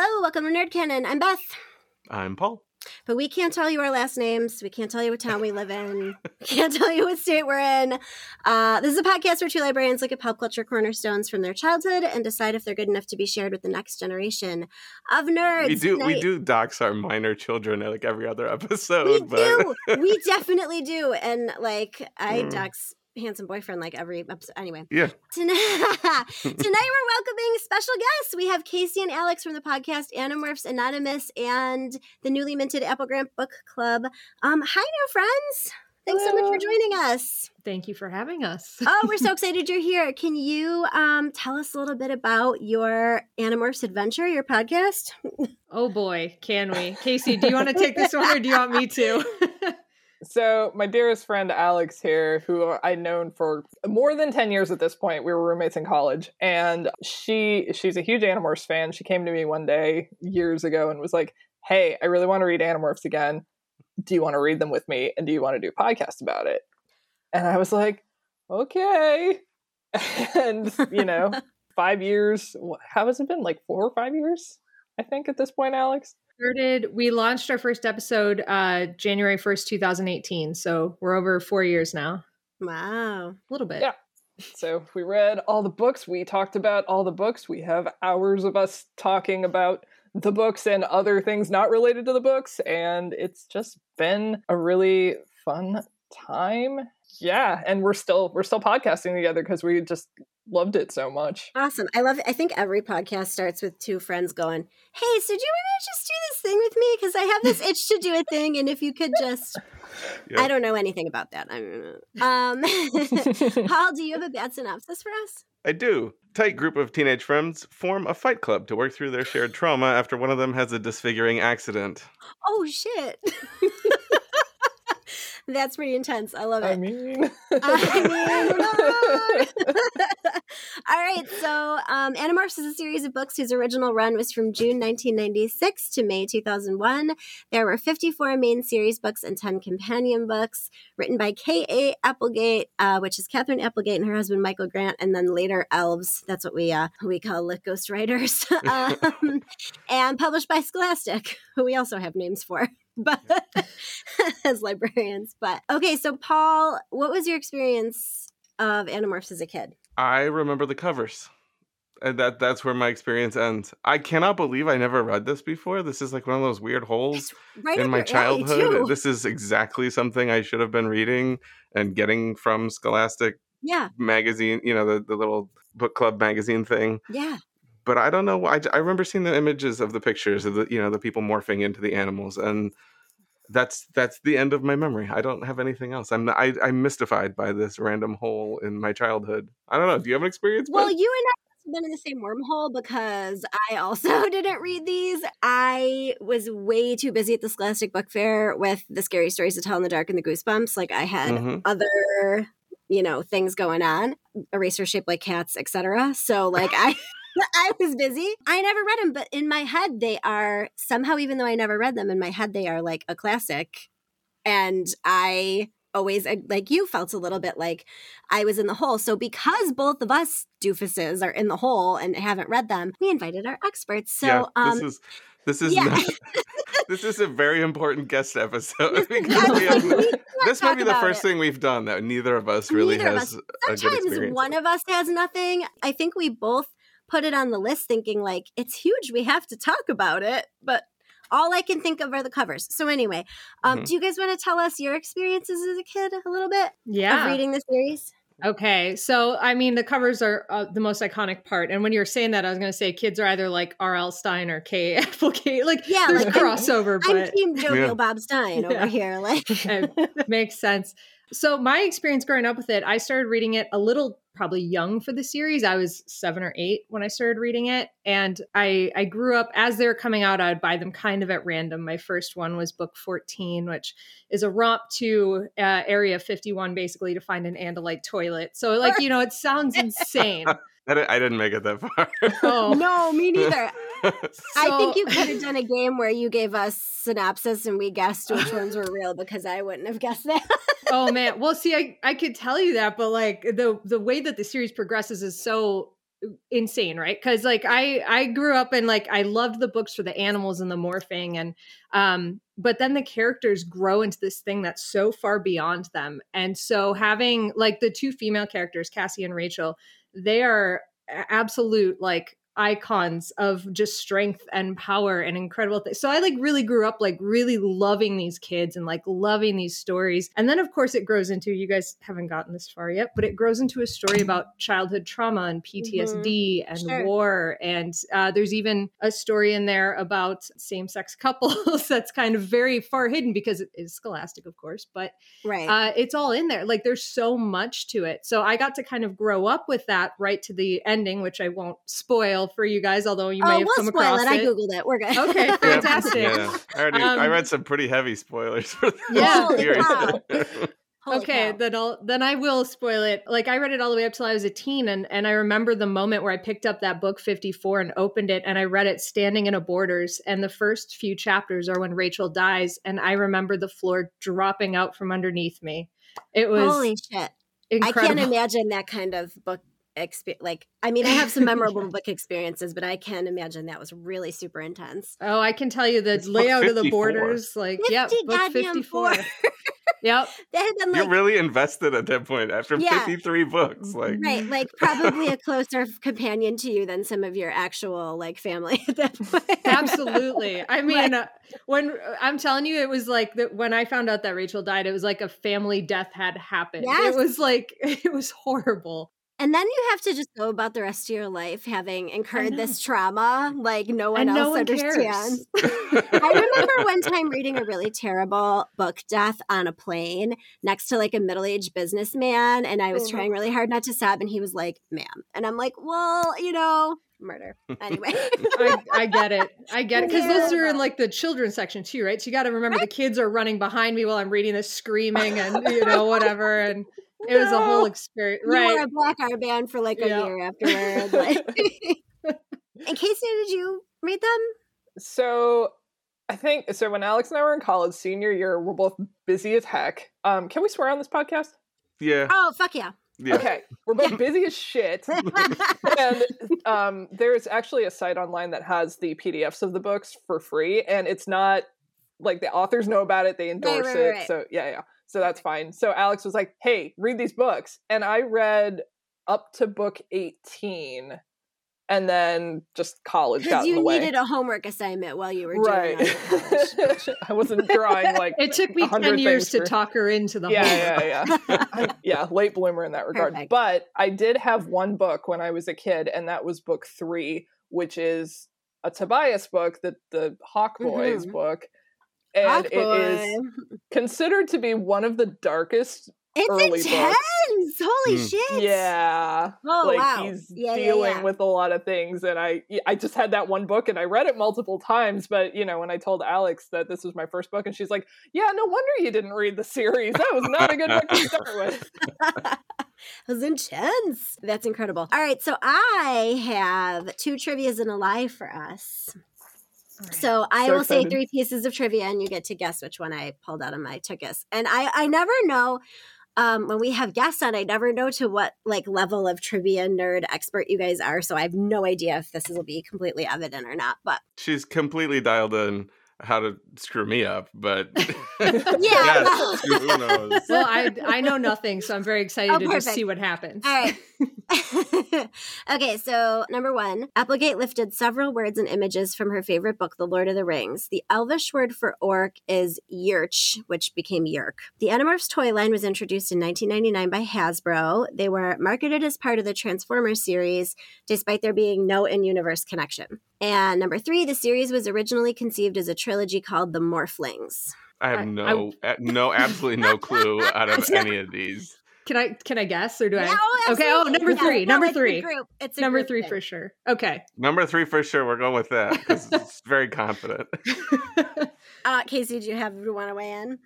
Hello, welcome to Nerd Canon. I'm Beth. I'm Paul. But we can't tell you our last names. We can't tell you what town we live in. We can't tell you what state we're in. Uh, this is a podcast where two librarians look at pop culture cornerstones from their childhood and decide if they're good enough to be shared with the next generation of nerds. We do we do dox our minor children like every other We episode, but do. we definitely do. And like, I Mm. dox handsome boyfriend like every episode. Anyway, yeah. Tonight, tonight we're welcoming special guests. We have Casey and Alex from the podcast Animorphs Anonymous and the newly minted Apple Grant Book Club. Um, hi, new friends. Thanks so much for joining us. Thank you for having us. Oh, we're so excited you're here. Can you um, tell us a little bit about your Animorphs adventure, your podcast? oh boy, can we? Casey, do you want to take this one or do you want me to? So my dearest friend Alex here, who I'd known for more than ten years at this point, we were roommates in college, and she she's a huge Animorphs fan. She came to me one day years ago and was like, "Hey, I really want to read Animorphs again. Do you want to read them with me? And do you want to do a podcast about it?" And I was like, "Okay." And you know, five years. How has it been? Like four or five years? I think at this point, Alex. Started, we launched our first episode uh January 1st, 2018. So we're over four years now. Wow. A little bit. Yeah. So we read all the books. We talked about all the books. We have hours of us talking about the books and other things not related to the books. And it's just been a really fun time. Yeah. And we're still we're still podcasting together because we just loved it so much. Awesome. I love it. I think every podcast starts with two friends going, Hey, so do you want to just do this thing with me? Because I have this itch to do a thing. And if you could just, Yeah. I don't know anything about that. I don't know. Um, Paul, do you have a bad synopsis for us? I do. Tight group of teenage friends form a fight club to work through their shared trauma after one of them has a disfiguring accident. Oh, shit. That's pretty intense. I love it. I mean, I mean, All right, so um, Animorphs is a series of books whose original run was from June 1996 to May 2001. There were 54 main series books and 10 companion books written by K.A. Applegate, uh, which is Katherine Applegate and her husband Michael Grant, and then later Elves. That's what we uh, we call lit ghost writers, um, and published by Scholastic, who we also have names for. But as librarians, but okay. So, Paul, what was your experience of Animorphs as a kid? I remember the covers. And that that's where my experience ends. I cannot believe I never read this before. This is like one of those weird holes right in my childhood. This is exactly something I should have been reading and getting from Scholastic yeah, magazine, you know, the, the little book club magazine thing. yeah. But I don't know. I, I remember seeing the images of the pictures of the, you know, the people morphing into the animals. And that's that's the end of my memory. I don't have anything else. I'm I, I'm mystified by this random hole in my childhood. I don't know. Do you have an experience? Well, you and I have been in the same wormhole because I also didn't read these. I was way too busy at the Scholastic Book Fair with the scary stories to tell in the dark and the goosebumps. Like I had Mhm. other, you know, things going on, erasers shaped like cats, etc. So like I. I was busy. I never read them, but in my head, they are somehow, even though I never read them, in my head, they are like a classic. And I always, like you, felt a little bit like I was in the hole. So because both of us doofuses are in the hole and haven't read them, we invited our experts. So yeah, um, this is this is yeah. not, this is a very important guest episode. This- because we have- we this might be the first it. thing we've done that neither of us really Neither has us. a good Sometimes one of us has nothing. I think we both put it on the list thinking like it's huge. We have to talk about it, but all I can think of are the covers. So anyway, um, Mhm. do you guys want to tell us your experiences as a kid a little bit of Yeah. reading the series? Okay. So, I mean, the covers are uh, the most iconic part. And when you were saying that, I was going to say kids are either like R.L. Stine or K. Applegate. Like, Yeah, there's like, I'm- crossover, I'm but Team Jovial Yeah. Bob Stine over Yeah. here. Like, it makes sense. So, my experience growing up with it, I started reading it a little probably young for the series. I was seven or eight when I started reading it. And I, I grew up as they were coming out, I would buy them kind of at random. My first one was book 14, which is a romp to uh, Area 51, basically to find an Andalite toilet. So, like, you know, it sounds insane. I, didn't make it that far. Oh, no, me neither. I think you could have done a game where you gave us synopsis and we guessed which ones were real because I wouldn't have guessed that. oh man. Well, see, I, I could tell you that, but like the the way that the series progresses is so insane right because like i i grew up and like i loved the books for the animals and the morphing and um but then the characters grow into this thing that's so far beyond them and so having like the two female characters cassie and rachel they are absolute like icons of just strength and power and incredible things. So I like really grew up like really loving these kids and like loving these stories. And then of course it grows into you guys haven't gotten this far yet, but it grows into a story about childhood trauma and PTSD mm-hmm. and sure. war. And uh, there's even a story in there about same-sex couples that's kind of very far hidden because it is scholastic, of course, but right. Uh, it's all in there. Like there's so much to it. So I got to kind of grow up with that right to the ending, which I won't spoil for you guys, although you may oh, have we'll come spoil across it. it. I googled it. We're good. Okay, fantastic. yeah, I already um, I read some pretty heavy spoilers for this yeah. series. okay, cow. then I'll then I will spoil it. Like I read it all the way up till I was a teen, and and I remember the moment where I picked up that book fifty four and opened it, and I read it standing in a Borders, and the first few chapters are when Rachel dies, and I remember the floor dropping out from underneath me. It was holy shit. Incredible. I can't imagine that kind of book experience like i mean i have some memorable yeah. book experiences but i can imagine that was really super intense. Oh i can tell you the it's layout of the borders like yeah book 54 yep. That had been like, you're really invested at that point after yeah, 53 books like right like probably a closer companion to you than some of your actual like family at that point. Absolutely. I mean uh, when i'm telling you it was like that when i found out that rachel died it was like a family death had happened. Yes. it was like it was horrible and then you have to just go about the rest of your life having incurred this trauma like no one and else no one understands. I remember one time reading a really terrible book, Death on a Plane, next to like a middle aged businessman. And I was mm-hmm. trying really hard not to sob. And he was like, ma'am. And I'm like, well, you know, murder. Anyway, I, I, get it. I get it because those are in like the children's section too, right? So you got to remember right? the kids are running behind me while I'm reading this, screaming and you know whatever. And it no. was a whole experience. You right. wore a black eye band for like a yeah. year afterwards. Like. and Casey, did you read them? So I think so. When Alex and I were in college, senior year, we're both busy as heck. Um, can we swear on this podcast? Yeah. Oh fuck yeah. Yeah. Okay, we're both busy as shit. and um, there's actually a site online that has the PDFs of the books for free, and it's not like the authors know about it; they endorse right, right, it. Right. So yeah, yeah. So that's fine. So Alex was like, "Hey, read these books," and I read up to book eighteen, and then just college got you in the way. needed a homework assignment while you were doing right. I wasn't drawing like it took me ten years to talk her into the yeah, yeah, yeah, yeah, yeah. Late bloomer in that regard. Perfect. But I did have one book when I was a kid, and that was book three, which is a Tobias book, that the Hawk Boys Mhm. book, and Hawk it is boy. considered to be one of the darkest It's early intense. books. Holy Mm. shit. Yeah. Oh like wow. he's yeah, yeah, dealing yeah. with a lot of things and I I just had that one book and I read it multiple times but you know when I told Alex that this was my first book and she's like, "Yeah, no wonder you didn't read the series. That was not a good book to start with." it was intense. That's incredible. All right, so I have two trivias and a lie for us. So I So will say three pieces of trivia, and you get to guess which one I pulled out of my tuchus. And I, I never know um, when we have guests on. I never know to what like level of trivia nerd expert you guys are. So I have no idea if this will be completely evident or not. But She's completely dialed in how to screw me up, but Yeah, yes, well- who knows? well, I I know nothing, so I'm very excited Oh, to just see what happens. All right. okay, so number one, Applegate lifted several words and images from her favorite book, The Lord of the Rings. The Elvish word for orc is Yrch, which became Yeerk. The Animorphs toy line was introduced in 1999 by Hasbro. They were marketed as part of the Transformers series, despite there being no in universe connection. And number three, the series was originally conceived as a trilogy called The Morphlings. I I- have no, uh, no, absolutely no clue out of any of these. Can I can I guess or do I? Yeah, oh, okay. Oh, absolutely. number Yeah, three. no, number it's a three. group. It's a Number group three thing. for sure. Okay. Number three for sure. We're going with that because it's very confident. Uh, Casey, do you have do you want to weigh in?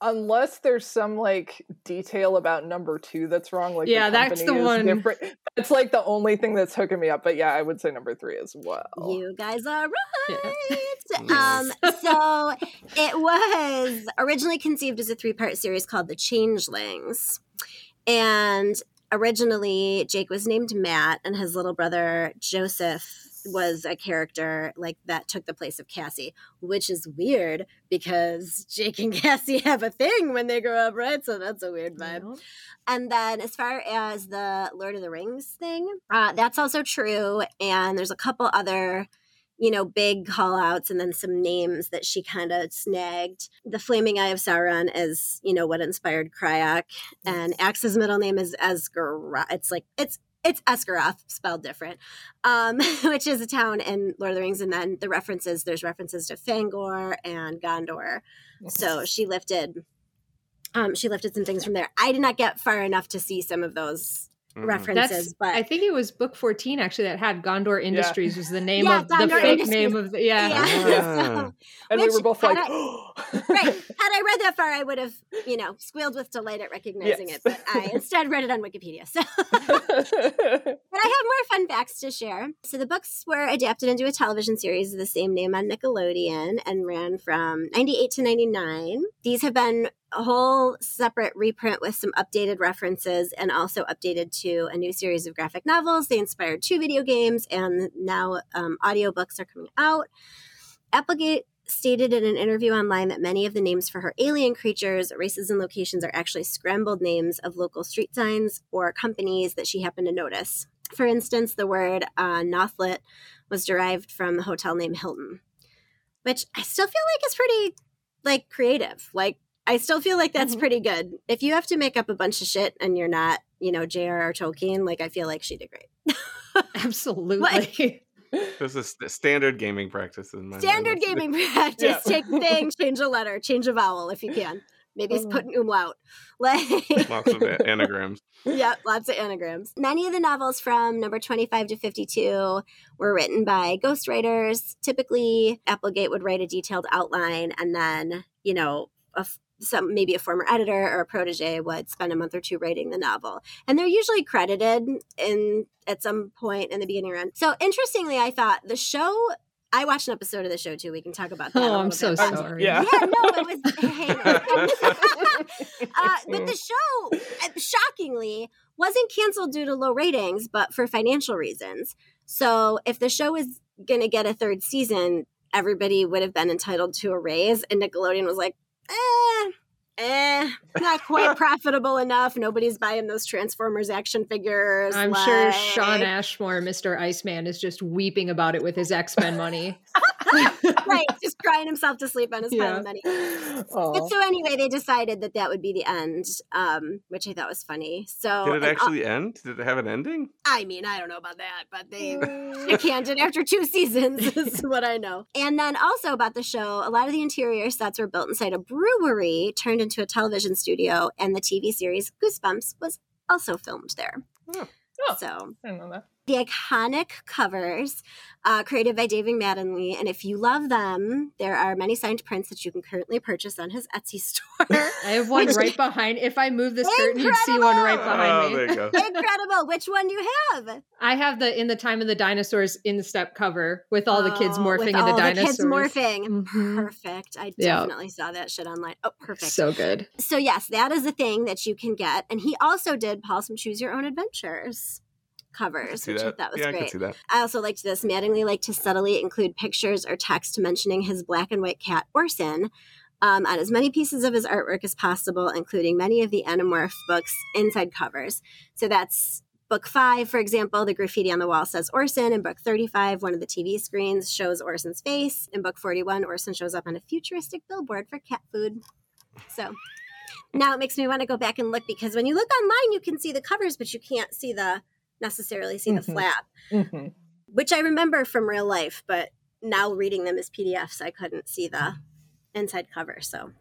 Unless there's some like detail about number two that's wrong like Yeah, that's the one- different. it's like the only thing that's hooking me up but yeah i would say number three as well You guys are Yeah. right. um, so it was originally conceived as a three part series called The Changelings. And originally, Jake was named Matt, and his little brother Joseph was a character like that took the place of Cassie, which is weird because Jake and Cassie have a thing when they grow up, right? So that's a weird vibe. And then as far as the Lord of the Rings thing, uh, that's also true. And there's a couple other, you know, big call outs and then some names that she kind of snagged. The Flaming Eye of Sauron is, you know, what inspired Crayak. And Ax's middle name is Esgaroth. It's like, it's, it's Esgaroth spelled different, um, which is a town in Lord of the Rings. And then the references, there's references to Fangorn and Gondor. So she lifted um, she lifted some things from there. I did not get far enough to see some of those Mhm. references, That's, but I think it was book 14 actually that had Gondor Industries was the name Yeah, of the fake Industries. name of the yeah. yeah. Yeah. and we were both had like right. Had I read that far, I would have, you know, squealed with delight at recognizing Yes. it. But I instead read it on Wikipedia. So, but I have more fun facts to share. So the books were adapted into a television series of the same name on Nickelodeon and ran from 98 to 99. These have been a whole separate reprint with some updated references and also updated to a new series of graphic novels. They inspired two video games and now um, audiobooks are coming out. Applegate stated in an interview online that many of the names for her alien creatures, races, and locations are actually scrambled names of local street signs or companies that she happened to notice. For instance, the word uh, Nothlit was derived from the hotel name Hilton, which I still feel like is pretty like creative. Like I still feel like that's Mhm. pretty good. If you have to make up a bunch of shit and you're not, you know, J.R.R. Tolkien, like I feel like she did great. Absolutely. Like, This is st- standard gaming practice in my. Standard That's- gaming practice. Yeah. Take the thing, change a letter, change a vowel if you can. Maybe Oh. put an umlaut. Like Lots of anagrams. Yep, lots of anagrams. Many of the novels from number 25 to 52 were written by ghostwriters. Typically, Applegate would write a detailed outline and then, you know, a f- some maybe a former editor or a protege would spend a month or two writing the novel. And they're usually credited in at some point in the beginning or end. So interestingly, I thought the show I watched an episode of the show too. We can talk about that. Oh, little I'm bit. so Um, sorry. yeah. yeah, no, it was. Hey, uh, but the show, uh, shockingly, wasn't canceled due to low ratings, but for financial reasons. So if the show was going to get a third season, everybody would have been entitled to a raise. And Nickelodeon was like, eh, eh, not quite profitable enough. Nobody's buying those Transformers action figures. I'm sure Shawn Ashmore, Mr. Iceman, is just weeping about it with his X Men money. right, just crying himself to sleep on his pile Yeah. of money. Aw. But so anyway, they decided that that would be the end, um, which I thought was funny. So Did it and, uh, actually end? Did it have an ending? I mean, I don't know about that, but they they canned it after two seasons. is what I know. And then also about the show, a lot of the interior sets were built inside a brewery, turned into a television studio, and the TV series Goosebumps was also filmed there. Oh. Oh. So I know that. The iconic covers uh, created by David Mattingly. And if you love them, there are many signed prints that you can currently purchase on his Etsy store. I have one Which- right behind. If I move this curtain, you'd see one right behind oh, me. there you go. Incredible. Which one do you have? I have the in the time of the dinosaurs in the step cover with all the kids Oh, morphing with into dinosaurs. The kids morphing. Mhm. Perfect. I Yeah. definitely saw that shit online. Oh, perfect. So good. So yes, that is a thing that you can get. And he also did Paul some Choose Your Own Adventures covers, which I that? thought was yeah, I great. can see that. I also liked this. Mattingly liked to subtly include pictures or text mentioning his black and white cat Orson um, on as many pieces of his artwork as possible, including many of the Animorph books' inside covers. So that's book five, for example, the graffiti on the wall says Orson. In book 35, one of the TV screens shows Orson's face. In book 41, Orson shows up on a futuristic billboard for cat food. So now it makes me want to go back and look because when you look online, you can see the covers, but you can't see the necessarily see the Mhm. flap Mhm. which I remember from real life, but now reading them as PDFs, I couldn't see the inside cover. So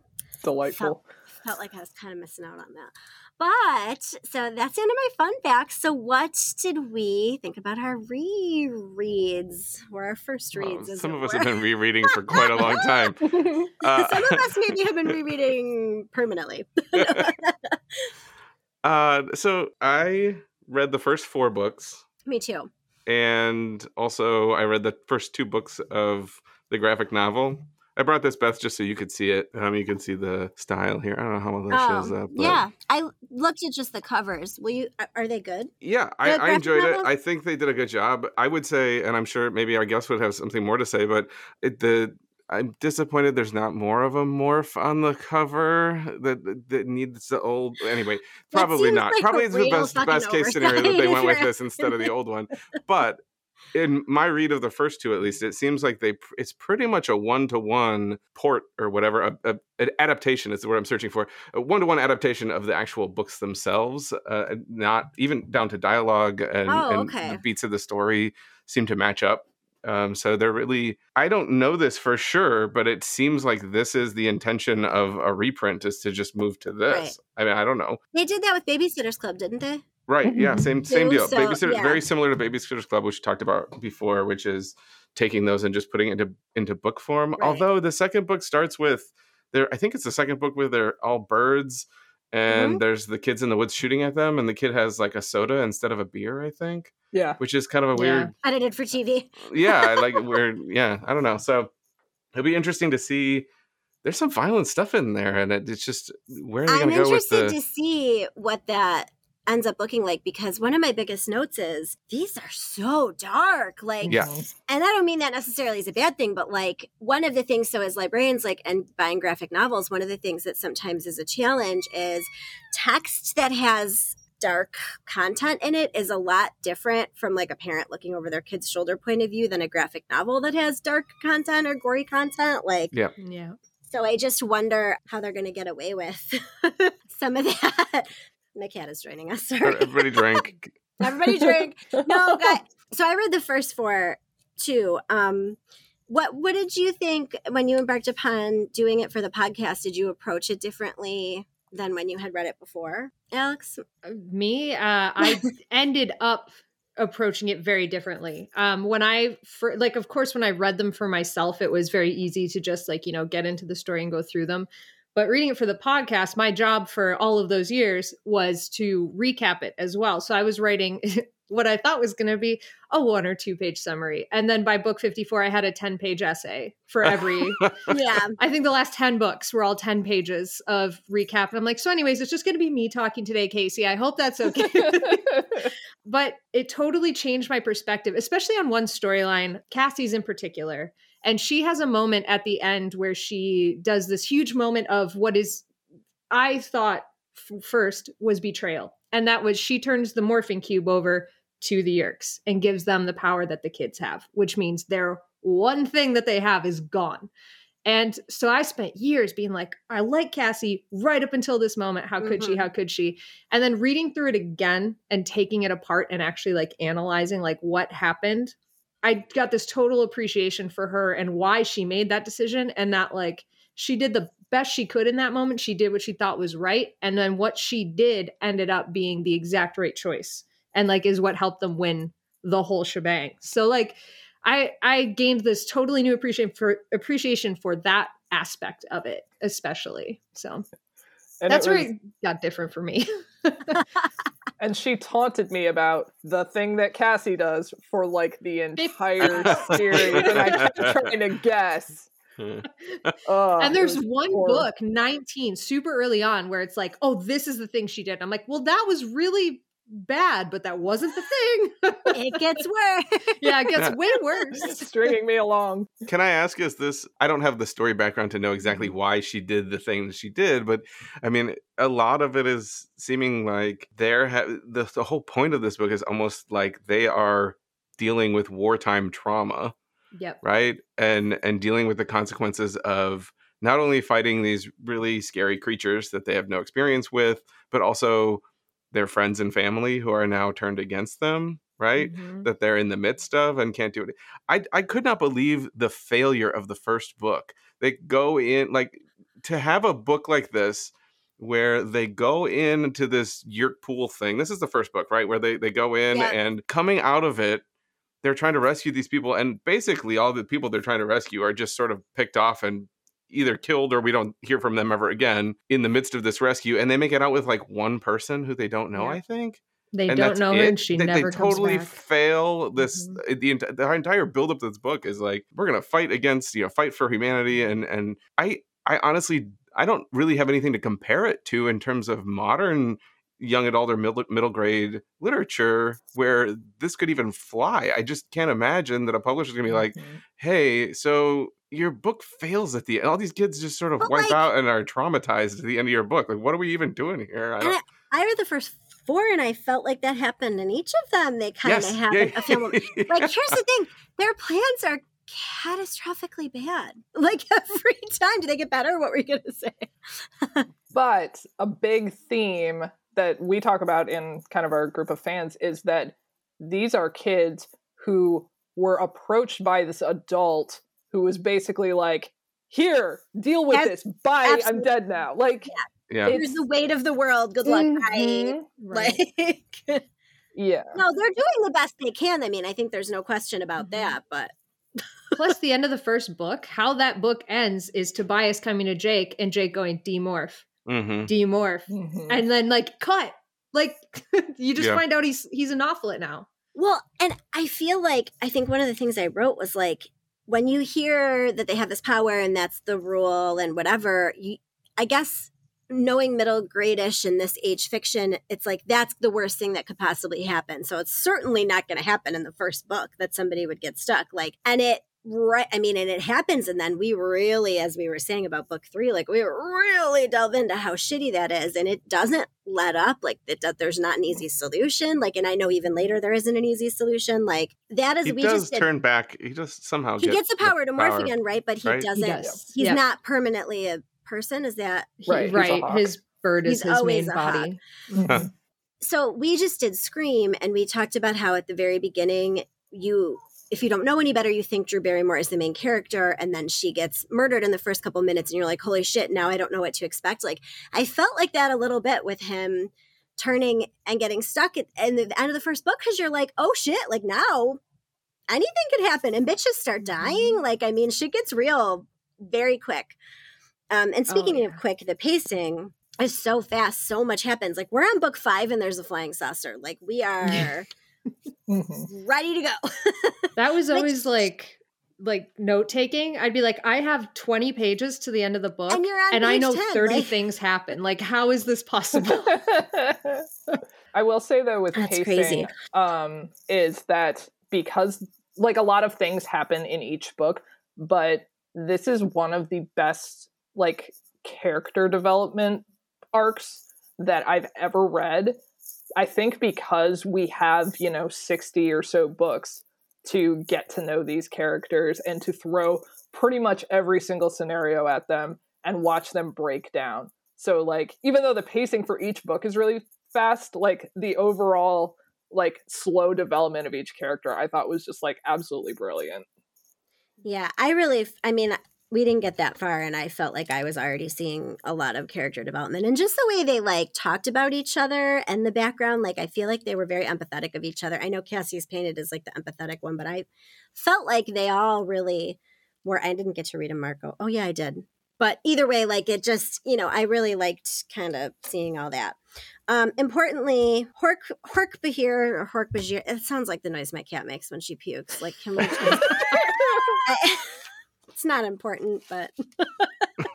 Delightful. felt like I was kind of missing out on that. But so that's the end of my fun facts. So what did we think about our rereads or our first Well, reads? as some it of us have been rereading for quite a long time. Uh, Some of us maybe have been rereading permanently. uh, so I read the first four books, Me too. and also I read the first two books of the graphic novel. I brought this Beth just so you could see it. Um, you can see the style here. I don't know how well that shows Oh, up. but- yeah, I looked at just the covers. Will you? are- they good? Yeah, I, The I graphic enjoyed it. I think they did a good job. I would say, and I'm sure maybe our guest would have something more to say, but it, the I'm disappointed there's not more of a morph on the cover that that- needs the old. Anyway, probably not. like Probably it's the best best case scenario that they went with this instead of the old one. But in my read of the first two, at least, it seems like they it's pretty much a one to one port or whatever, a, a, an adaptation is the word I'm searching for, a one to one adaptation of the actual books themselves, uh, not even down to dialogue and, Oh, and the beats of the story seem to match up. Um, so they're really, I don't know this for sure, but it seems like this is the intention of a reprint is to just move to this. I mean, I don't know. They did that with Babysitters Club, didn't they? Right. Yeah. Same same deal. so, Babysitter yeah. very similar to Babysitters Club, which we talked about before, which is taking those and just putting it into into book form. Right. Although the second book starts with there, I think it's the second book where they're all birds and Mm-hmm. there's the kids in the woods shooting at them, and the kid has like a soda instead of a beer, I think, yeah. which is kind of a Yeah. weird Edited for TV. yeah, I like weird. Yeah, I don't know. So it'll be interesting to see. There's some violent stuff in there, and it, it's just where are they I'm going to go with interested to see what that ends up looking like because one of my biggest notes is these are so dark. Like, Yeah. and I don't mean that necessarily as a bad thing, but like one of the things, so as librarians, like, and buying graphic novels, one of the things that sometimes is a challenge is text that has dark content in it is a lot different from like a parent looking over their kid's shoulder point of view than a graphic novel that has dark content or gory content. Like, Yeah. Yeah. so I just wonder how they're going to get away with some of that. My cat is joining us. Sorry. Everybody drank. Everybody drink. No, guys. So I read the first four too. Um, what what did you think when you embarked upon doing it for the podcast? Did you approach it differently than when you had read it before, Alex? me uh i ended up approaching it very differently um when i for like of course when i read them for myself it was very easy to just like you know get into the story and go through them but reading it for the podcast my job for all of those years was to recap it as well so i was writing what i thought was going to be a one or two page summary and then by book 54 i had a 10 page essay for every Yeah. I think the last 10 books were all 10 pages of recap. And I'm like, so, anyways, it's just going to be me talking today, Casey. I hope that's okay. but it totally changed my perspective, especially on one storyline, Cassie's in particular. And she has a moment at the end where she does this huge moment of what is, I thought f- first was betrayal. And that was she turns the morphing cube over to the Yeerks and gives them the power that the kids have, which means their one thing that they have is gone. And so I spent years being like, I like Cassie right up until this moment. How could she? Mhm. How could she? And then reading through it again and taking it apart and actually like analyzing like what happened, I got this total appreciation for her and why she made that decision and that like she did the best she could in that moment. She did what she thought was right. And then what she did ended up being the exact right choice and like is what helped them win the whole shebang. So like I I gained this totally new appreciation for appreciation for that aspect of it, especially. So And that's it where was- it got different for me. and she taunted me about the thing that Cassie does for like the entire series, and I kept trying to guess. Ugh, and there's one horrible. book, 19, super early on, where it's like, oh, this is the thing she did. I'm like, well, that was really bad, but that wasn't the thing. It gets worse. yeah, it gets way worse. stringing me along. Can I ask? Is this? I don't have the story background to know exactly Mm-hmm. why she did the thing that she did, but I mean, a lot of it is seeming like they're ha- the the whole point of this book is almost like they are dealing with wartime trauma, Yep. right? And and dealing with the consequences of not only fighting these really scary creatures that they have no experience with, but also their friends and family who are now turned against them, right? Mhm. that they're in the midst of and can't do it. I I could not believe the failure of the first book. They go in like to have a book like this where they go into this Yeerk pool thing. This is the first book, right? Where they they go in Yeah. and coming out of it, they're trying to rescue these people, and basically all the people they're trying to rescue are just sort of picked off and either killed or we don't hear from them ever again in the midst of this rescue. And they make it out with like one person who they don't know, Yeah. I think. They and don't know it. and she they, never they totally back. fail this Mhm. uh, the, the entire buildup to this book is like we're gonna fight against you know fight for humanity and and i i honestly i don't really have anything to compare it to in terms of modern young adult or middle, middle grade literature where this could even fly i just can't imagine that a publisher's gonna be like Mhm. hey so your book fails at the end all these kids just sort of But, wipe like- out and are traumatized at the end of your book like what are we even doing here I don't, I, I read the first four, and I felt like that happened in each of them. They kind of yes have yeah, a film. Like, here's the thing: their plans are catastrophically bad. Like every time, do they get better? What were you gonna say? But a big theme that we talk about in kind of our group of fans is that these are kids who were approached by this adult who was basically like, "Here, deal with Ab- this. Bye. I'm dead now." Like, yeah It's- Here's the weight of the world. Good luck. Bye. mhm, Right. Like, yeah. no, they're doing the best they can. I mean, I think there's no question about Mhm. that. But Plus, the end of the first book, how that book ends is Tobias coming to Jake and Jake going demorph, hmm demorph, Mhm. and then like cut. Like you just Yeah. find out he's he's an offlet now. Well, and I feel like I think one of the things I wrote was like when you hear that they have this power and that's the rule and whatever, you I guess knowing middle gradish in this age fiction, it's like that's the worst thing that could possibly happen. So it's certainly not going to happen in the first book that somebody would get stuck. Like, and it right i mean and it happens and then we really as we were saying about book three like we really delve into how shitty that is and it doesn't let up like it, does- there's not an easy solution like and i know even later there isn't an easy solution like that is he we does just did, turn back. He just somehow he gets the power to morph power. again right but he right? Doesn't does. he's Yeah. not permanently a person is that Right, he's a right. His bird is He's his main body. So we just did scream and we talked about how at the very beginning you if you don't know any better you think drew barrymore is the main character and then she gets murdered in the first couple minutes and you're like holy shit now i don't know what to expect. Like i felt like that a little bit with him turning and getting stuck at in the end of the first book because you're like oh shit like now anything could happen and bitches start dying. Like i mean shit gets real very quick. Um and speaking yeah. of quick the pacing is so fast so much happens. Like we're on book five and there's a flying saucer. Like we are Mhm. ready to go That was always like like note taking. I'd be like, I have 20 pages to the end of the book, and you're on and I know 10, 30 like- things happen. Like, how is this possible? I will say though with That's pacing, crazy. um, is that because like a lot of things happen in each book, but this is one of the best like character development arcs that I've ever read. I think because we have, you know, 60 or so books to get to know these characters and to throw pretty much every single scenario at them and watch them break down. So like even though the pacing for each book is really fast, like the overall like slow development of each character I thought was just like absolutely brilliant. yeah i really i mean we didn't get that far and i felt like i was already seeing a lot of character development and just the way they like talked about each other and the background like i feel like they were very empathetic of each other. I know cassie's painted as like the empathetic one but i felt like they all really were i didn't get to read a marco. Oh yeah i did. But either way like it just you know i really liked kind of seeing all that. Um importantly hork hork bahir or hork bajir it sounds like the noise my cat makes when she pukes. Like can we just it's not important, but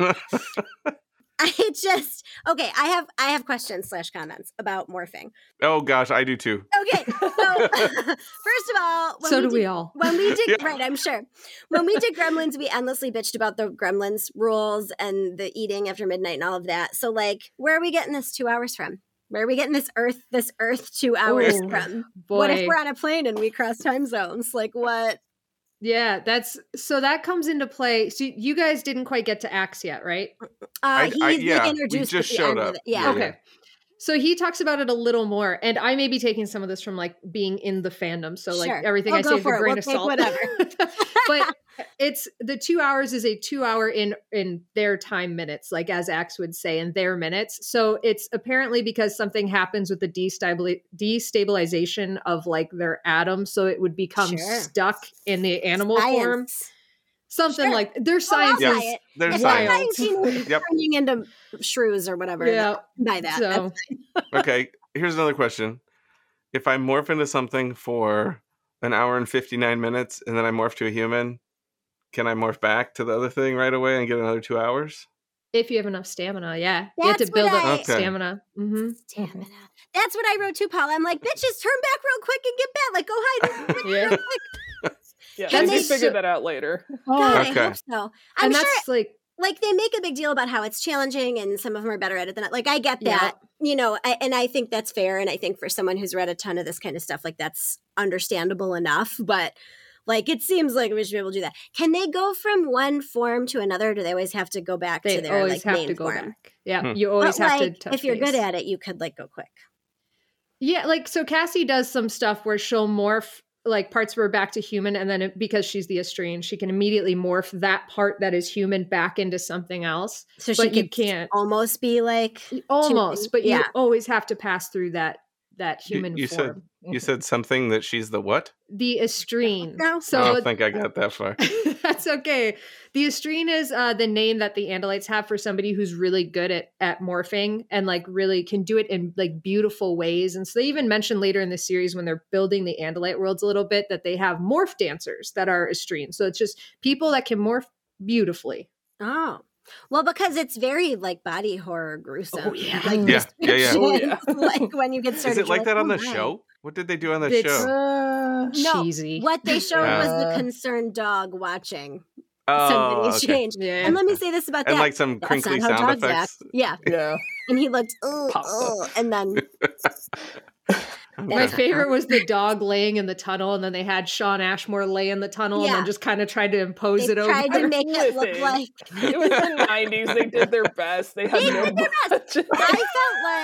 I just okay. I have I have questions slash comments about morphing. oh gosh, I do too. Okay, so first of all, when so do did, we all. When we did Yeah. right, I'm sure. When we did Gremlins, we endlessly bitched about the Gremlins rules and the eating after midnight and all of that. So, like, where are we getting this two hours from? Where are we getting this Earth this Earth two hours Ooh, from? Boy. What if we're on a plane and we cross time zones? Like, what? Yeah, that's so that comes into play. So you guys didn't quite get to Ax yet, right? Uh, I- he's I- like, yeah, we introduced just showed up. it. Yeah. Yeah, okay. So he talks about it a little more, and I may be taking some of this from like being in the fandom. So like Sure. everything Oh, I say for a grain We'll of salt. whatever. but it's the two hours is a two hour in in their time minutes, like as Ax would say in their minutes. So it's apparently because something happens with the destabil- destabilization of like their atoms, so it would become Sure. stuck in the animal form. Science. Something Sure. like their Oh, science Yeah. buy is it. There's If wild. I'm science. 19 Yep. turning into shrews or whatever, yeah. buy that. So Okay, here's another question. If I morph into something for an hour and 59 minutes and then I morph to a human, can I morph back to the other thing right away and get another two hours? if you have enough stamina, yeah, you have to build what up I- Okay. stamina. hmm Stamina. That's what I wrote too, Paula. I'm like, bitches, turn back real quick and get back. Like, go hide. Yeah. Real quick. Yeah, Can they they figure so- that out later. God, I hope so. I'm and sure, that's like like, they make a big deal about how it's challenging and some of them are better at it than I. Like, I get Yeah. that, you know, I, and I think that's fair. And I think for someone who's read a ton of this kind of stuff, like, that's understandable enough. But, like, it seems like we should be able to do that. Can they go from one form to another? Do they always have to go back they to their always like have main to go form? back. Yeah, Hmm. you always But, have like, to touch if you're base. good at it, you could like go quick. Yeah, like so Cassie does some stuff where she'll morph like parts of her back to human and then it, because she's the Estreen, she can immediately morph that part that is human back into something else. So she you can't almost be like almost, but you always have to pass through that that You- human you said- form. You said something that she's the what? the Estreen. No. I So don't think I got that far. That's okay. The Estreen is uh, the name that the Andalites have for somebody who's really good at at morphing and like really can do it in like beautiful ways. And so they even mention later in the series when they're building the Andalite worlds a little bit that they have morph dancers that are Estreen. So it's just people that can morph beautifully. Oh. Well, because it's very like body horror gruesome. Oh, yeah. Like Yeah, yeah, yeah. Oh, yeah. like when you get started. Is it like you're that on "Oh, the my." show? What did they do on the It's- show? Uh, No, Cheesy. What they showed Yeah. was the Uh, concerned dog watching Oh, somebody okay. change. Yeah. And let me say this about that. And that. like some That's crinkly not how sound dogs effects. act. Yeah. yeah. And he looked, oh, oh, and then My favorite was the dog laying in the tunnel, and then they had Shawn Ashmore lay in the tunnel, and then just kind of tried to impose they it over. tried to make it look like. It was the 90s. They did their best. They had They no did their budget. I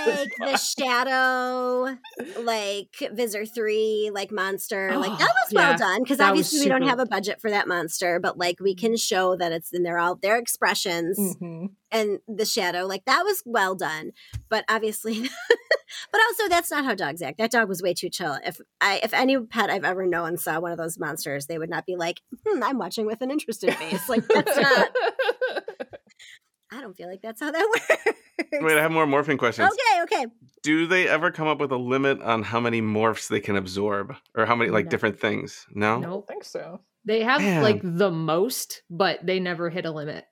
felt like the Shadow, like Visser 3, like Monster, like that Oh, was well yeah. done because That was obviously we don't have a budget for that monster, but like we can show that it's in there, all their expressions Mhm. and the shadow, like that was well done. But obviously, but also that's not how dogs act. That dog was way too chill. If I, if any pet I've ever known saw one of those monsters, they would not be like, hmm, I'm watching with an interested face. Like that's not, I don't feel like that's how that works. Wait, I have more morphing questions. Okay, okay. Do they ever come up with a limit on how many morphs they can absorb, or how many like No. different things? No. I don't think so. They have Man. like the most, but they never hit a limit.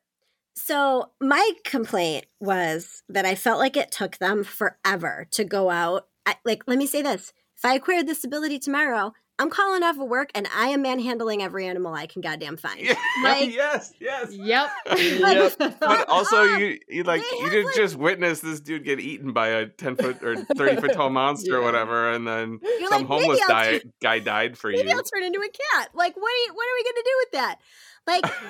So my complaint was that I felt like it took them forever to go out. I, like, let me say this: if I acquired this ability tomorrow, I'm calling off of work and I am manhandling every animal I can goddamn find. Yeah, Like- yes, yes. Yep. Yep. But also, you you like they you didn't like- just witness this dude get eaten by a ten foot or thirty foot tall monster or whatever, and then You're some like, homeless I'll guy, guy died for Maybe you. Maybe I'll turn into a cat. Like, what? Are you, what are we gonna do with that? Like,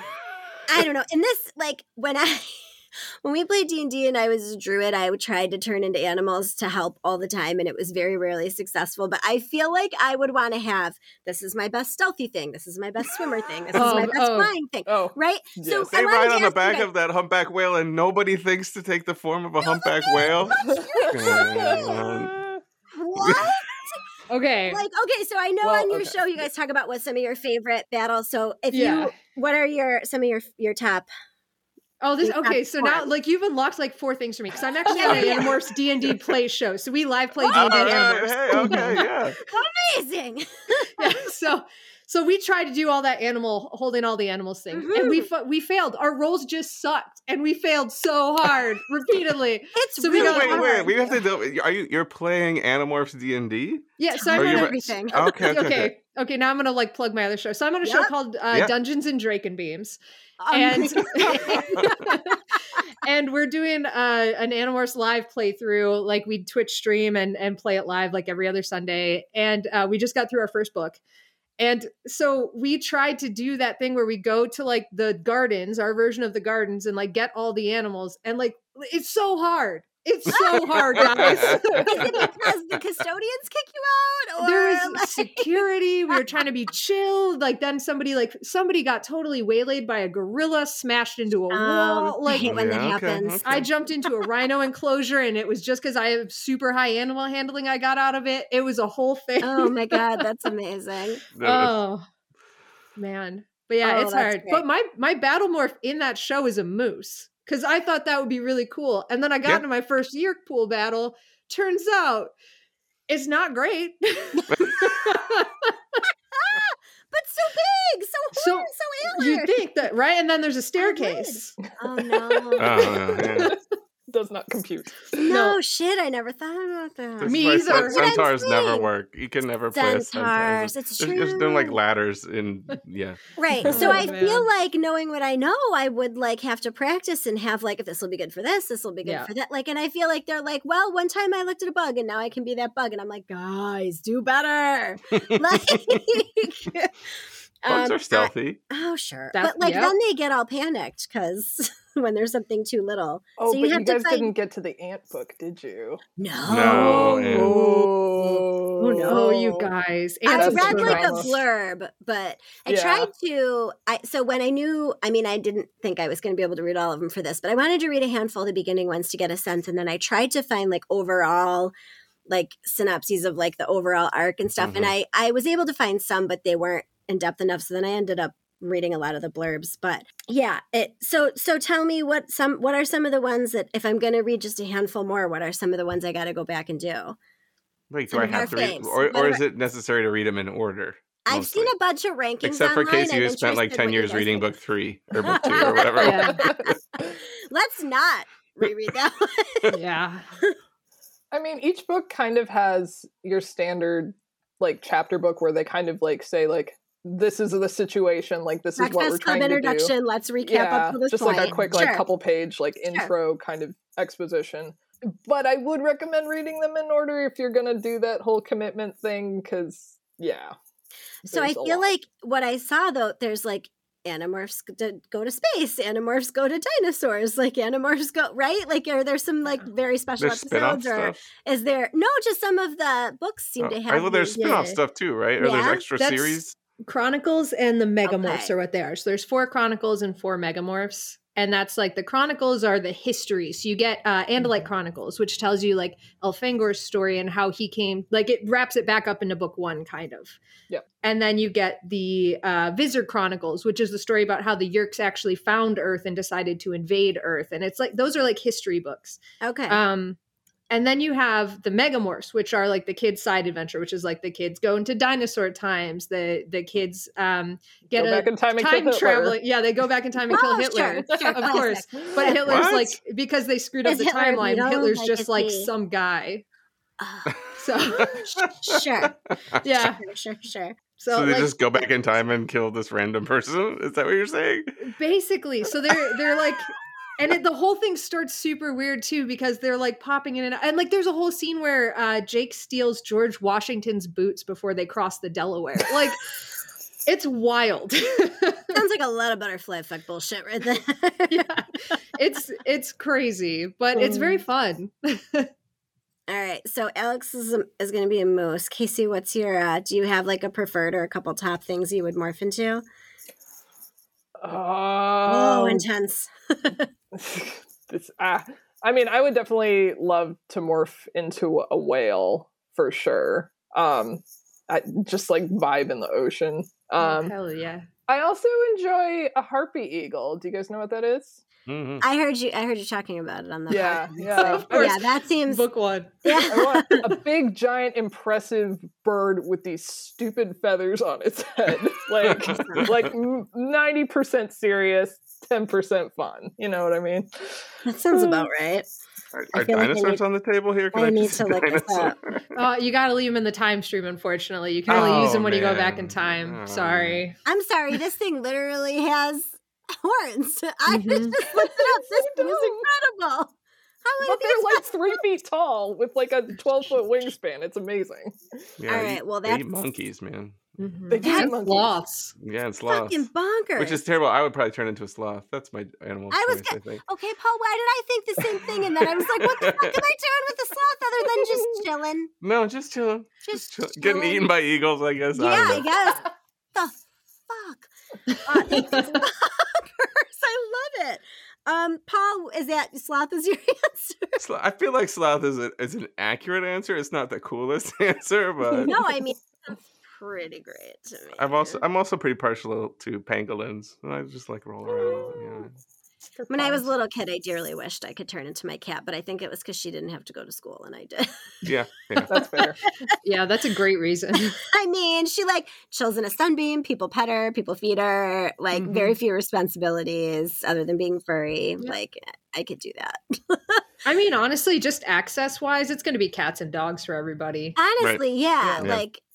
I don't know. In this, like, when I when we played D and D and I was a druid, I tried to turn into animals to help all the time, and it was very rarely successful. But I feel like I would want to have this is my best stealthy thing, this is my best swimmer thing, this is Oh, my best oh. flying thing, Oh, right? So Yes. I They wanted ride to on the back guys- of that humpback whale, and nobody thinks to take the form of a humpback whale. What? Okay. Like, okay, so I know Well, on your okay. show you guys talk about what some of your favorite battles. So if Yeah. you, what are your some of your your top? Oh, this okay. So now, like, you've unlocked like four things for me because I'm actually oh, Yeah, on an yeah. Animorphs D and D play show. So we live play D and D oh, right, Animorphs. hey, okay, yeah. Amazing. yeah, so so we tried to do all that animal holding all the animals thing and Mm-hmm. we fa- we failed our rolls just sucked and we failed so hard repeatedly It's So we really got- Wait, hard. wait, we have to. do- Are you? You're playing Animorphs D and D? yeah so i'm Are me gonna everything. Okay, okay, okay, okay. okay now i'm gonna like plug my other show so i'm on a show called uh, Yep. dungeons and draken beams Um, and and we're doing uh, an Animorphs live playthrough. Like we Twitch stream and and play it live like every other Sunday. And uh, we just got through our first book. And so we tried to do that thing where we go to like the gardens, our version of the gardens, and like get all the animals. And like it's so hard. It's so hard, guys. Is it because the custodians kick you out, or there was like- security. We were trying to be chill. Like then somebody like somebody got totally waylaid by a gorilla, smashed into a Um, wall. I Like hate when that Yeah, okay, happens. okay. I jumped into a rhino enclosure and it was just because I have super high animal handling I got out of it. It was a whole thing. Oh my god, that's amazing. oh man. But yeah, Oh, it's hard. great. But my my battle morph in that show is a moose. Cause I thought that would be really cool. And then I got Yeah. into my first Yeerk pool battle. Turns out it's not great. But so big, so hard, So, horn, so you think that, right? And then there's a staircase. Oh no. Oh, yeah. Does not compute. no, shit, I never thought about that. This Me either. cen- That's what I'm Centaurs never work. You can never play a centaur. Centaurs, it's There's just no like ladders in yeah. Right. So Oh, I feel like knowing what I know, I would like have to practice and have like if this will be good for this, this will be good Yeah. for that. Like, and I feel like they're like, well, one time I looked at a bug and now I can be that bug, and I'm like, guys, do better. like, Bugs um, are stealthy. I- oh sure, That- but like yep. then they get all panicked because when there's something too little. Oh, so but have you to guys find- didn't get to the ant book, did you? No. No, and- Oh, no. Oh, you guys. I read the like a blurb, but I Yeah. tried to. I so when I knew, I mean, I didn't think I was going to be able to read all of them for this, but I wanted to read a handful of the beginning ones to get a sense, and then I tried to find like overall, like synopses of like the overall arc and stuff, and I I was able to find some, but they weren't in depth enough. So then I ended up reading a lot of the blurbs but yeah it so so tell me what some what are some of the ones that if i'm going to read just a handful more what are some of the ones i got to go back and do Wait, do Some I our have to read, or, or is it necessary to read them in order? i've seen a bunch of rankings Except for online. Casey, who spent like ten years reading book three or book two or whatever. Yeah. let's not reread that one yeah. I mean, each book kind of has your standard like chapter book where they kind of like say like this is the situation, like this is what we're breakfast club trying to do. introduction let's recap yeah, up to this just point like a quick like Sure. couple page like intro kind of exposition. But I would recommend reading them in order if you're gonna do that whole commitment thing, because yeah. so i feel lot. like what i saw though there's like animorphs go to space animorphs go to dinosaurs like animorphs go right like are there some like very special There's episodes or stuff. is there no just some of the books seem Oh, to I- have well, there's these- spin-off Yeah. stuff too, right? Or there's extra that's- series. Chronicles and the Megamorphs Okay. are what they are. So there's four Chronicles and four Megamorphs. And that's like the Chronicles are the history. So you get uh, Andalite Chronicles, which tells you like Elfangor's story and how he came, like it wraps it back up into book one, kind of. Yep. And then you get the uh, Visser Chronicles, which is the story about how the Yeerks actually found Earth and decided to invade Earth. And it's like, those are like history books. okay Um, and then you have the megamorphs, which are like the kids' side adventure, which is like the kids go into dinosaur times. The the kids um, get Go a back in time and time traveling. Yeah, they go back in time and kill Oh, Hitler, sure, sure, of course. But Hitler's What? like because they screwed up Is the Hitler timeline. Vito Hitler's just like legacy? some guy. Oh, So sure yeah, sure sure sure so, So, they like, just go back in time and kill this random person. Is that what you're saying? basically so they're they're like and it, the whole thing starts super weird too because they're like popping in and and like there's a whole scene where uh jake steals george washington's boots before they cross the delaware like it's wild sounds like a lot of butterfly effect bullshit right there yeah it's it's crazy but it's very Mm. fun All right, so Alex is is going to be a moose. Casey, what's your? Uh, do you have like a preferred or a couple top things you would morph into? Oh, Oh, intense. this, ah, I mean, I would definitely love to morph into a whale for sure. Um, I just like vibe in the ocean. Um, hell yeah I also enjoy a harpy eagle. Do you guys know what that is? Mhm. I heard you. I heard you talking about it on the Yeah, podcast. yeah. So, Of yeah, that seems. book one I Yeah, want a big, giant, impressive bird with these stupid feathers on its head, like like ninety percent serious, ten percent fun. You know what I mean? that sounds about right. Are, are feel like dinosaurs need- on the table here? I need just to look this dinosaur? oh you gotta leave them in the time stream unfortunately you can only use Oh, them when you go back in time Oh. sorry I'm sorry. This thing literally has horns. I Mhm. just looked it up. This It is incredible. How But are they're these? like three feet tall with like a twelve foot wingspan. It's amazing. Yeah, All eat- right, well, they that's- eat monkeys, man. They do And eat monkeys. sloths. Yeah, and sloths. Fucking bonkers. Which is terrible. I would probably turn into a sloth. That's my animal I was choice, I think. Okay, Paul, why did I think the same thing? And then I was like, what the fuck am I doing with the sloth other than just chilling? No, just chilling. Just Chill- Getting eaten by eagles, I guess. Yeah, I I don't know. guess. the fuck? Uh, it's bonkers. I love it. Um, Paul, is that sloth is your answer? I feel like sloth is, a, is an accurate answer. It's not the coolest answer, but no, I mean that's pretty great to me. I'm also I'm also pretty partial to pangolins. I just like roll around. with them, when I was a little kid, I dearly wished I could turn into my cat, but I think it was because she didn't have to go to school, and I did. Yeah, yeah. yeah. That's fair. Yeah, that's a great reason. I mean, she like chills in a sunbeam. People pet her. People feed her. Like Mm-hmm. very few responsibilities other than being furry. Yeah. Like I could do that. I mean, honestly, just access wise, it's going to be cats and dogs for everybody. Honestly, yeah. Yeah. Like, if,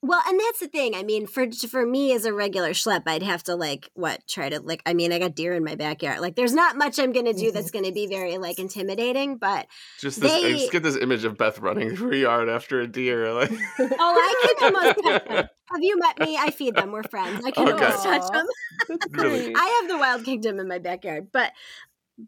well, and that's the thing. I mean, for for me as a regular schlep, I'd have to like what try to like. I mean, I got deer in my backyard. Like, there's not much I'm gonna do that's gonna be very like intimidating. But Just this, I They- just get this image of Beth running through a yard after a deer. Like, oh, I can almost touch them. Have you met me? I feed them. We're friends. I can Okay. almost touch them. Really? I have the wild kingdom in my backyard, but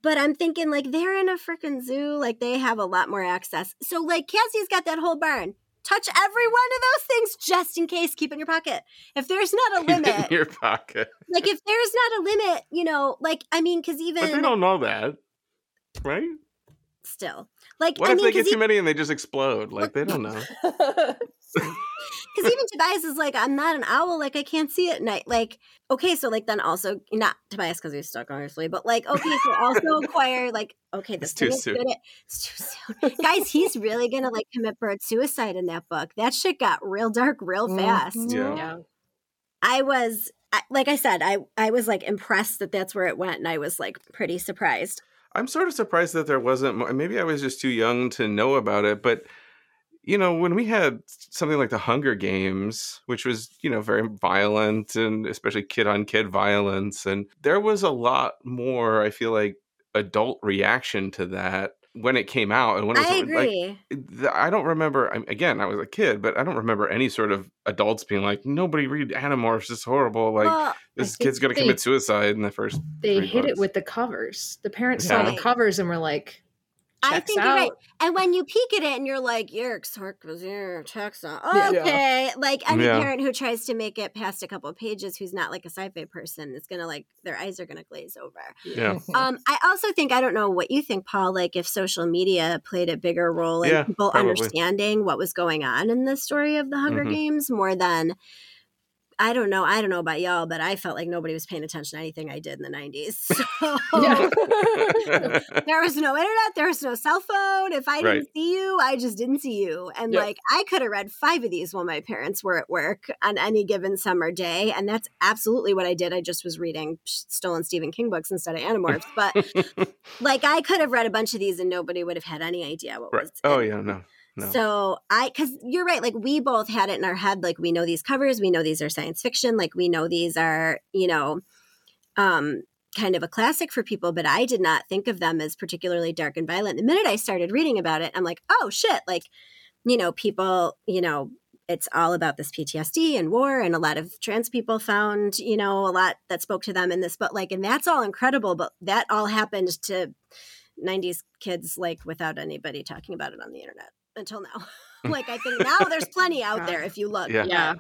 but I'm thinking like they're in a freaking zoo, like they have a lot more access. So like Cassie's got that whole barn. Touch every one of those things just in case. Keep it in your pocket. If there's not a keep it in limit, your pocket. like if there's not a limit, you know, like I mean, because even But they don't know that, right? still, like What I if mean, they get too many and they just explode? Like they don't know. because even Tobias is like, I'm not an owl. Like I can't see at night. Like okay, so like then also not Tobias because he's stuck obviously, but like okay, so also acquire like okay, this It's too is soon. good at- It's too soon, guys. He's really gonna like commit bird suicide in that book. That shit got real dark real fast. Mhm. Yeah. Yeah. I was. I, like I said, I I was like impressed that that's where it went, and I was like pretty surprised. I'm sort of surprised that there wasn't more. Maybe I was just too young to know about it, but you know, when we had something like the Hunger Games, which was, you know, very violent and especially kid on kid violence, and there was a lot more, I feel like, adult reaction to that when it came out. And when it was I agree. th- I don't remember. Again, I was a kid, but I don't remember any sort of adults being like, "Nobody read Animorphs. It's horrible. Like well, this kid's gonna they- commit suicide in the first." They hit it with the covers. The parents saw the covers and were like, I think out. you're right. And when you peek at it and you're like, Eric Sarkis, your Texan. Yeah. Okay. Like any Yeah. parent who tries to make it past a couple pages who's not like a sci-fi person is gonna like their eyes are gonna glaze over. Yeah. Um, I also think I don't know what you think, Paul, like if social media played a bigger role in Yeah, people probably. understanding what was going on in the story of the Hunger Mhm. Games more than I don't know. I don't know about y'all, but I felt like nobody was paying attention to anything I did in the 90s. So there was no internet, there was no cell phone. If I didn't Right. see you, I just didn't see you. And Yep. like I could have read five of these while my parents were at work on any given summer day. And that's absolutely what I did. I just was reading stolen Stephen King books instead of Animorphs. But like I could have read a bunch of these and nobody would have had any idea what right. was Oh yeah, no. So I, because you're right, like we both had it in our head, like we know these covers, we know these are science fiction, like we know these are, you know, um, kind of a classic for people, but I did not think of them as particularly dark and violent. The minute I started reading about it, I'm like, oh shit, like, you know, people, you know, it's all about this PTSD and war, and a lot of trans people found, you know, a lot that spoke to them in this, but like, and that's all incredible, but that all happened to 90s kids, like, without anybody talking about it on the internet until now. like, I think now there's plenty out there if you look. Yeah. yeah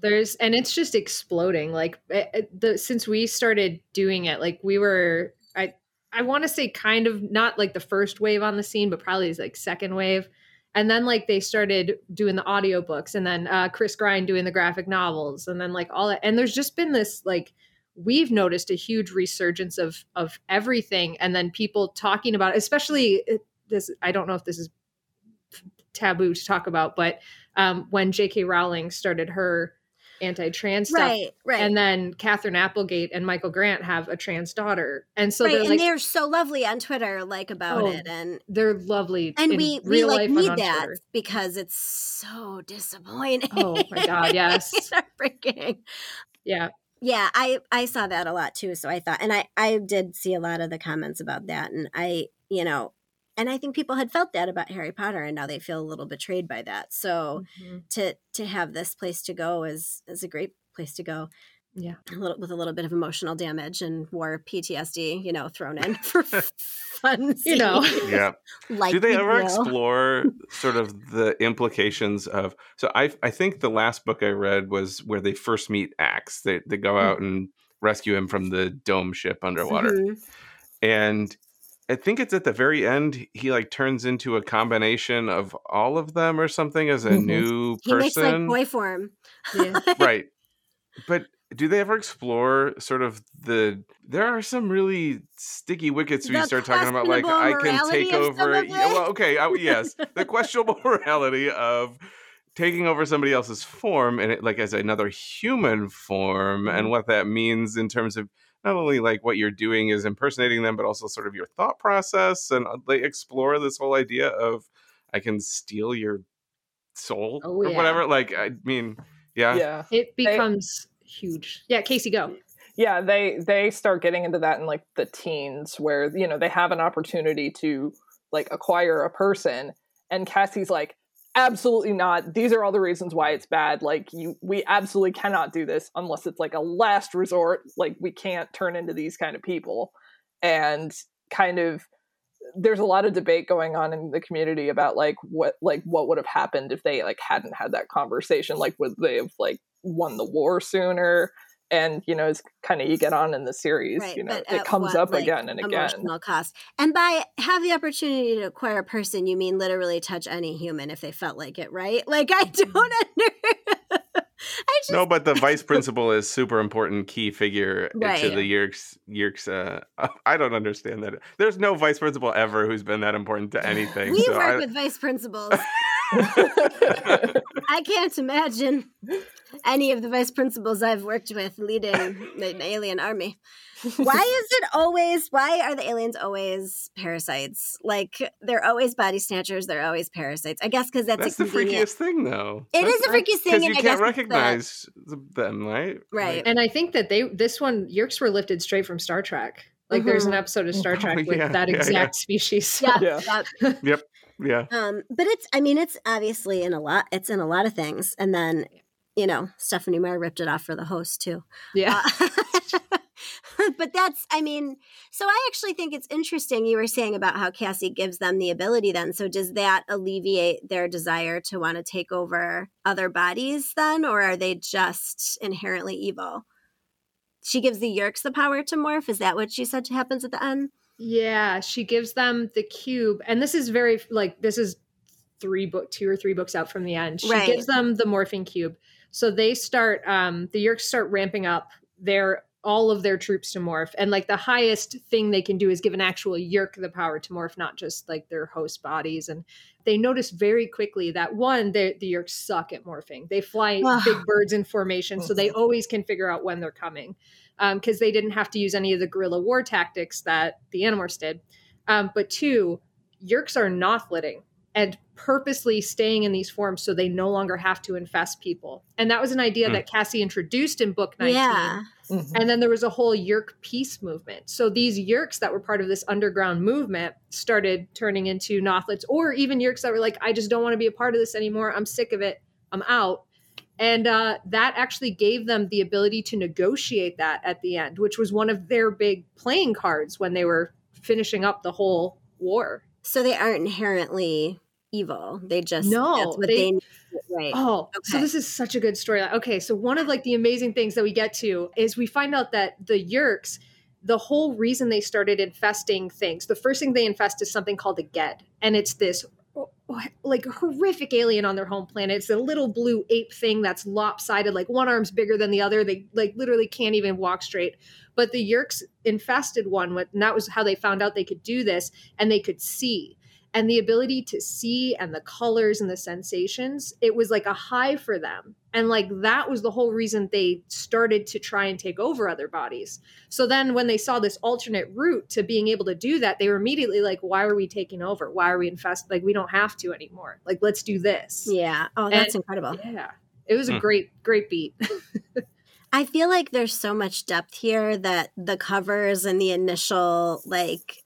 there's and it's just exploding like it, it- the since we started doing it like we were i i want to say kind of not like the first wave on the scene but probably like second wave and then like they started doing the audiobooks and then uh chris grine doing the graphic novels and then like all that and there's just been this like we've noticed a huge resurgence of of everything and then people talking about it, especially uh, this i don't know if this is taboo to talk about but um when jk rowling started her anti-trans stuff Right, right. and then Katherine Applegate and Michael Grant have a trans daughter, and so right, they're and like they're so lovely on Twitter, like about Oh, it, and they're lovely, and we we like need that Twitter. because it's so disappointing. Oh my God, yes. heartbreaking. Yeah, Yeah, I I saw that a lot too. So I thought, and I I did see a lot of the comments about that, and I you know and I think people had felt that about Harry Potter, and now they feel a little betrayed by that. So Mhm. to to have this place to go is is a great place to go. Yeah. a little with a little bit of emotional damage and war PTSD, you know, thrown in for fun. You know. Yeah. like Do they ever do. explore sort of the implications of? So I I think the last book I read was where they first meet Ax. They they go out and rescue him from the dome ship underwater, Mhm. and I think it's at the very end he like turns into a combination of all of them or something as a Mhm. new person. He makes like boy form. Yeah. right? But do they ever explore sort of the? There are some really sticky wickets when you start talking about like I can take morality of some over. Yeah, well, okay, I, yes, the questionable morality of taking over somebody else's form and it like as another human form Mm-hmm. and what that means in terms of not only like what you're doing is impersonating them but also sort of your thought process and uh, they explore this whole idea of i can steal your soul Oh, or yeah. whatever like i mean yeah yeah. It becomes huge. Yeah, Casey, go. yeah they they start getting into that in like the teens where you know they have an opportunity to like acquire a person and cassie's like absolutely not. These are all the reasons why it's bad. Like you we absolutely cannot do this unless it's like a last resort. Like we can't turn into these kind of people. And kind of there's a lot of debate going on in the community about like what like what would have happened if they like hadn't had that conversation. Like would they have like won the war sooner and you know it's kind of you get on in the series Right, you know it comes what, up like, again and again Emotional cost. And by have the opportunity to acquire a person, you mean literally touch any human if they felt like it, right? Like I don't under. I just no but the vice principal is super important key figure to the yeerks yeerks uh i don't understand that there's no vice principal ever who's been that important to anything we so work I, with vice principals. I can't imagine any of the vice principals I've worked with leading an alien army. Why is it always, why are the aliens always parasites? Like, they're always body snatchers, they're always parasites. I guess because that's, that's a the convenient. freakiest thing though It is the freakiest thing, because you and I can't guess recognize the- them right Right. Like, And I think that they this one Yeerks were lifted straight from Star Trek. Like there's an Mhm. episode of Star Oh, Trek with that yeah, exact yeah. species. So- Yeah, Yeah. Yeah. Um, but it's, I mean, it's obviously in a lot, it's in a lot of things. And then, you know, Stephenie Meyer ripped it off for the host too. yeah. Uh, but that's, I mean, so I actually think it's interesting you were saying about how Cassie gives them the ability then. So does that alleviate their desire to want to take over other bodies then? Or are they just inherently evil? She gives the Yeerks the power to morph. Is that what she said happens at the end? Yeah, she gives them the cube, and this is very like this is three book, two or three books out from the end. She Right. gives them the morphing cube, so they start. Um, the Yeerks start ramping up their all of their troops to morph, and like the highest thing they can do is give an actual Yeerk the power to morph, not just like their host bodies. And they notice very quickly that one, the the Yeerks suck at morphing. They fly big birds in formation, so they always can figure out when they're coming because they didn't have to use any of the guerrilla war tactics that the Animorphs did. Um, but two, Yeerks are nothliting and purposely staying in these forms so they no longer have to infest people. And that was an idea Hmm. that Cassie introduced in book 19. Yeah. Mhm. And then there was a whole Yeerk peace movement. So these Yeerks that were part of this underground movement started turning into Nothlits, or even Yeerks that were like, I just don't want to be a part of this anymore. I'm sick of it. I'm out. And uh, that actually gave them the ability to negotiate that at the end, which was one of their big playing cards when they were finishing up the whole war. So they aren't inherently evil. They just No, that's what they- they, need. right. Oh, so this is such a good story. Okay, so one of like the amazing things that we get to is we find out that the Yeerks, the whole reason they started infesting things, the first thing they infest is something called a Gedd, and it's this like a horrific alien on their home planet. It's a little blue ape thing that's lopsided, like one arm's bigger than the other. They like literally can't even walk straight. But the Yeerks infested one with, and that was how they found out they could do this, and they could see and the ability to see and the colors and the sensations it was like a high for them. And like that was the whole reason they started to try and take over other bodies. So then when they saw this alternate route to being able to do that they were immediately like why are we taking over? Why are we infest like we don't have to anymore. Like let's do this. Yeah. Oh, that's And- incredible. yeah. It was a Hmm. great great beat. I feel like there's so much depth here that the covers and the initial like s-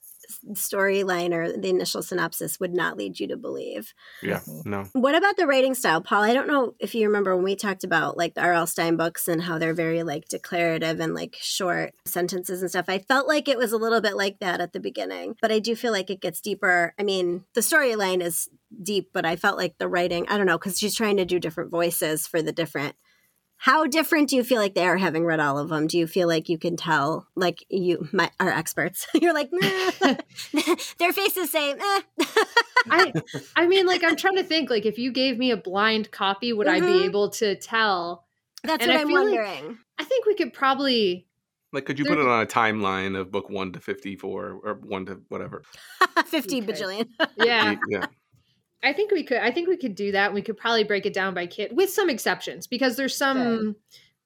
storyline or the initial synopsis would not lead you to believe. Yeah, Mhm. no. What about the writing style, Paul? I don't know if you remember when we talked about like the R.L. Stine books and how they're very like declarative and like short sentences and stuff. I felt like it was a little bit like that at the beginning, but I do feel like it gets deeper. I mean, the storyline is deep, but I felt like the writing, I don't know, because she's trying to do different voices for the different. How different do you feel like they are having read all of them? Do you feel like you can tell, like you, my, our experts, you're like, nah. their faces say, eh. I I mean, like I'm trying to think. Like, if you gave me a blind copy, would I Mhm. be able to tell? That's And what I I'm feel like- wondering. I think we could probably. Like, could you put it on a timeline of book one to fifty-four or one to whatever? 50 You bajillion. Yeah, yeah. I think we could. I think we could do that. We could probably break it down by kid with some exceptions because there's some,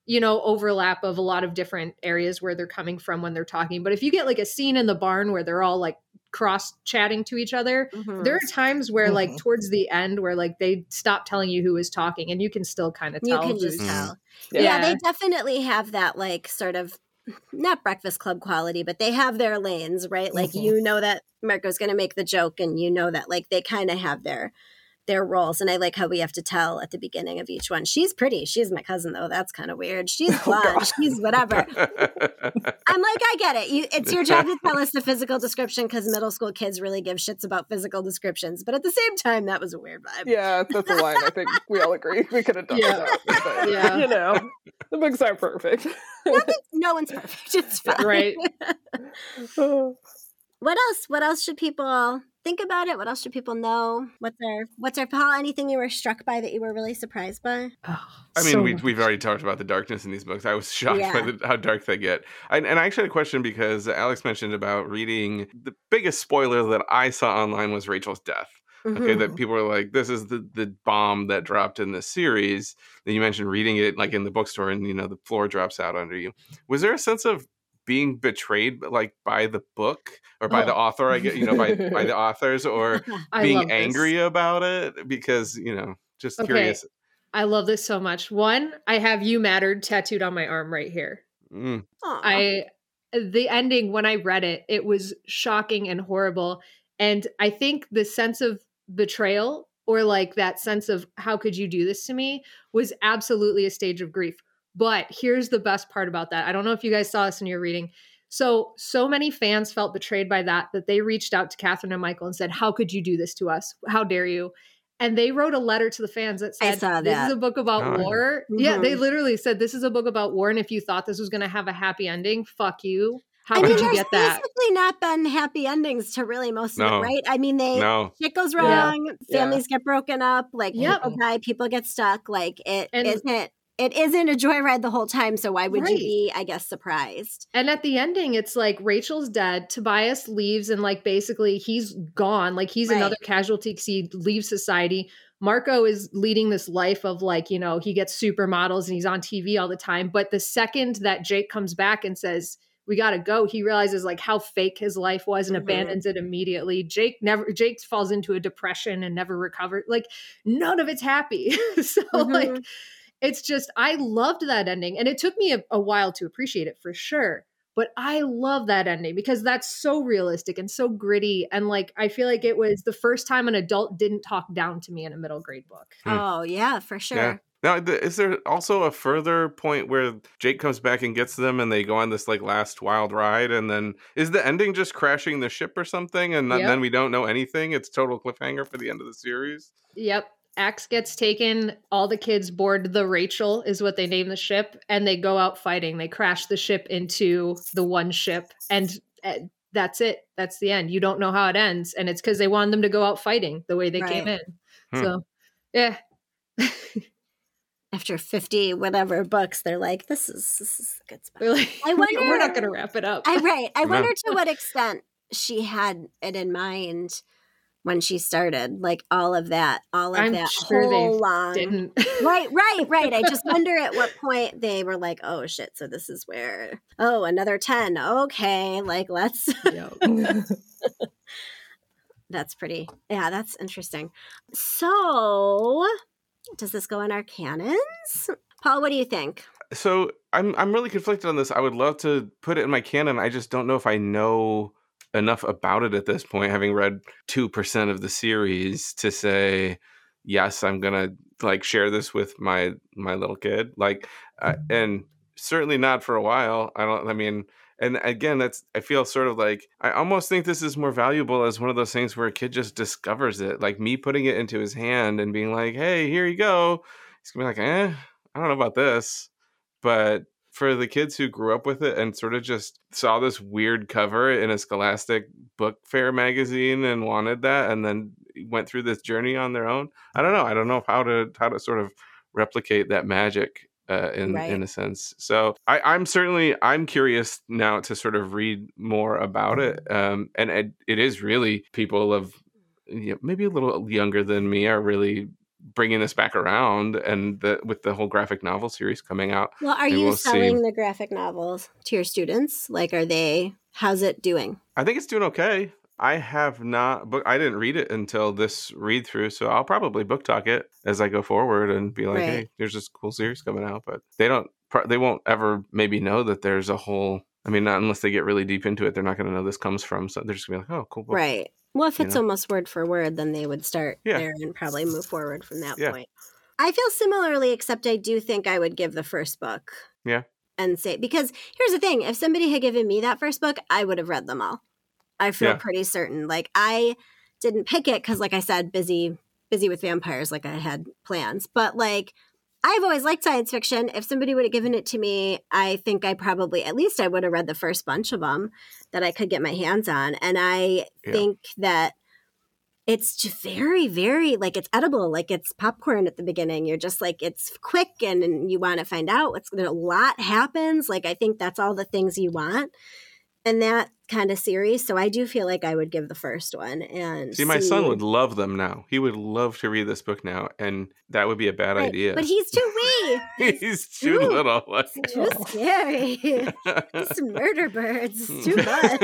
you know, overlap of a lot of different areas where they're coming from when they're talking. But if you get like a scene in the barn where they're all like cross chatting to each other, Mhm. there are times where like Mhm. towards the end where like they stop telling you who is talking and you can still kind of you can just Mhm. tell. Yeah. Yeah. they definitely have that like sort of not breakfast club quality, but they have their lanes, right? Like Mhm. you know that Marco's going to make the joke, and you know that like they kind of have their their roles. And I like how we have to tell at the beginning of each one. She's pretty. She's my cousin though. That's kind of weird. She's Oh, blonde. God. She's whatever. I'm like, I get it. You, it's your job to tell us the physical description because middle school kids really give shits about physical descriptions. But at the same time, that was a weird vibe. Yeah, that's a line I think we all agree we could have done Yeah. without. But, Yeah. You know, the books aren't perfect. Nothing, no one's perfect. It's fine. Right. What else? What else should people think about it? What else should people know? What's our what's our Paul? Anything you were struck by that you were really surprised by? Oh, I mean, so we, we've already talked about the darkness in these books. I was shocked by the, how dark they get. I, and I actually had a question because Alex mentioned about reading. The biggest spoiler that I saw online was Rachel's death. Okay, Mhm. that people were like, "This is the the bomb that dropped in the series." That you mentioned reading it like in the bookstore, and you know the floor drops out under you. Was there a sense of being betrayed, like by the book or by Oh. the author? I get you know by by the authors, or I love being this. angry about it because you know just Okay. curious. I love this so much. One, I have you mattered tattooed on my arm right here. Mm. I the ending when I read it, it was shocking and horrible. And I think the sense of betrayal or like that sense of how could you do this to me was absolutely a stage of grief. But here's the best part about that. I don't know if you guys saw this in your reading. So, so many fans felt betrayed by that that they reached out to Katherine and Michael and said, How could you do this to us? How dare you? And they wrote a letter to the fans that I said, saw This is a book about Oh, yeah. war. Yeah, they Mhm. literally said, This is a book about war. And if you thought this was going to have a happy ending, fuck you. How I mean, could you there's get that? basically not been happy endings to really most of No. it, right? I mean, they No, shit goes wrong, Yeah. families get broken up, like Yep. people die, people get stuck. Like it And- not It isn't a joyride the whole time, so why would you be? I guess surprised. And at the ending, it's like Rachel's dead. Tobias leaves, and like basically he's gone. Like he's Right. another casualty because he leaves society. Marco is leading this life of like, you know, he gets supermodels and he's on TV all the time. But the second that Jake comes back and says, we got to go, he realizes like how fake his life was and Mhm. abandons it immediately. Jake never, Jake falls into a depression and never recovered. Like none of it's happy. so, Mhm. like, it's just I loved that ending, and it took me a, a while to appreciate it for sure. But I love that ending because that's so realistic and so gritty, and like I feel like it was the first time an adult didn't talk down to me in a middle grade book. Hmm. Oh yeah, for sure. Yeah. Now, is there also a further point where Jake comes back and gets them, and they go on this like last wild ride, and then is the ending just crashing the ship or something, and th- Yep. then we don't know anything? It's total cliffhanger for the end of the series. Yep. Ax gets taken. All the kids board the Rachel, is what they name the ship, and they go out fighting. They crash the ship into the one ship, and uh, that's it. That's the end. You don't know how it ends, and it's because they wanted them to go out fighting the way they came in. Hmm. So, yeah. After fifty whatever books, they're like, "This is this is a good spot." They're like, I we're not going to wrap it up. I right. I No. wonder to what extent she had it in mind when she started, like all of that, all of I'm that sure whole long. Didn't. Right, right, right. I just wonder at what point they were like, "Oh shit!" So this is where. Oh, another ten. Okay, like let's. That's pretty. Yeah, that's interesting. So, does this go in our canons? Paul, what do you think? So I'm I'm really conflicted on this. I would love to put it in my canon. I just don't know if I know enough about it at this point, having read 2% of the series to say, yes, I'm going to like share this with my, my little kid. Like, uh, and certainly not for a while. I don't, I mean, and again, that's, I feel sort of like, I almost think this is more valuable as one of those things where a kid just discovers it. Like me putting it into his hand and being like, hey, here you go. He's gonna be like, eh, I don't know about this. But for the kids who grew up with it and sort of just saw this weird cover in a scholastic book fair magazine and wanted that and then went through this journey on their own i don't know i don't know how to how to sort of replicate that magic uh, in Right. in a sense so I, i'm certainly i'm curious now to sort of read more about it um and it, it is really people of you know, maybe a little younger than me are really bringing this back around and the, with the whole graphic novel series coming out Well, are you we'll see. selling the graphic novels to your students? Like, are they? How's it doing? I think it's doing okay. I have not book. I didn't read it until this read through, so I'll probably book talk it as I go forward and be like, Right. "Hey, there's this cool series coming out." But they don't. They won't ever maybe know that there's a whole. I mean, not unless they get really deep into it, they're not going to know this comes from. So they're just going to be like, "Oh, cool book." Right. Well, if you it's know? almost word for word, then they would start Yeah. there and probably move forward from that Yeah. point. I feel similarly, except I do think I would give the first book. Yeah. And say, because here's the thing if somebody had given me that first book, I would have read them all. I feel Yeah. pretty certain. Like, I didn't pick it because, like I said, busy, busy with vampires, like I had plans. But, like, I've always liked science fiction. If somebody would have given it to me, I think I probably, at least I would have read the first bunch of them that I could get my hands on. And I Yeah. think that it's just very, very like it's edible, like it's popcorn at the beginning. You're just like, it's quick and, and you want to find out what's there. A lot happens. Like, I think that's all the things you want and that kind of series. So I do feel like I would give the first one. And See, my son would love them now. He would love to read this book now, and that would be a bad Right, idea. But he's too wee. he's too too- little. Like, oh. It's too scary. Just murder birds. Too much. I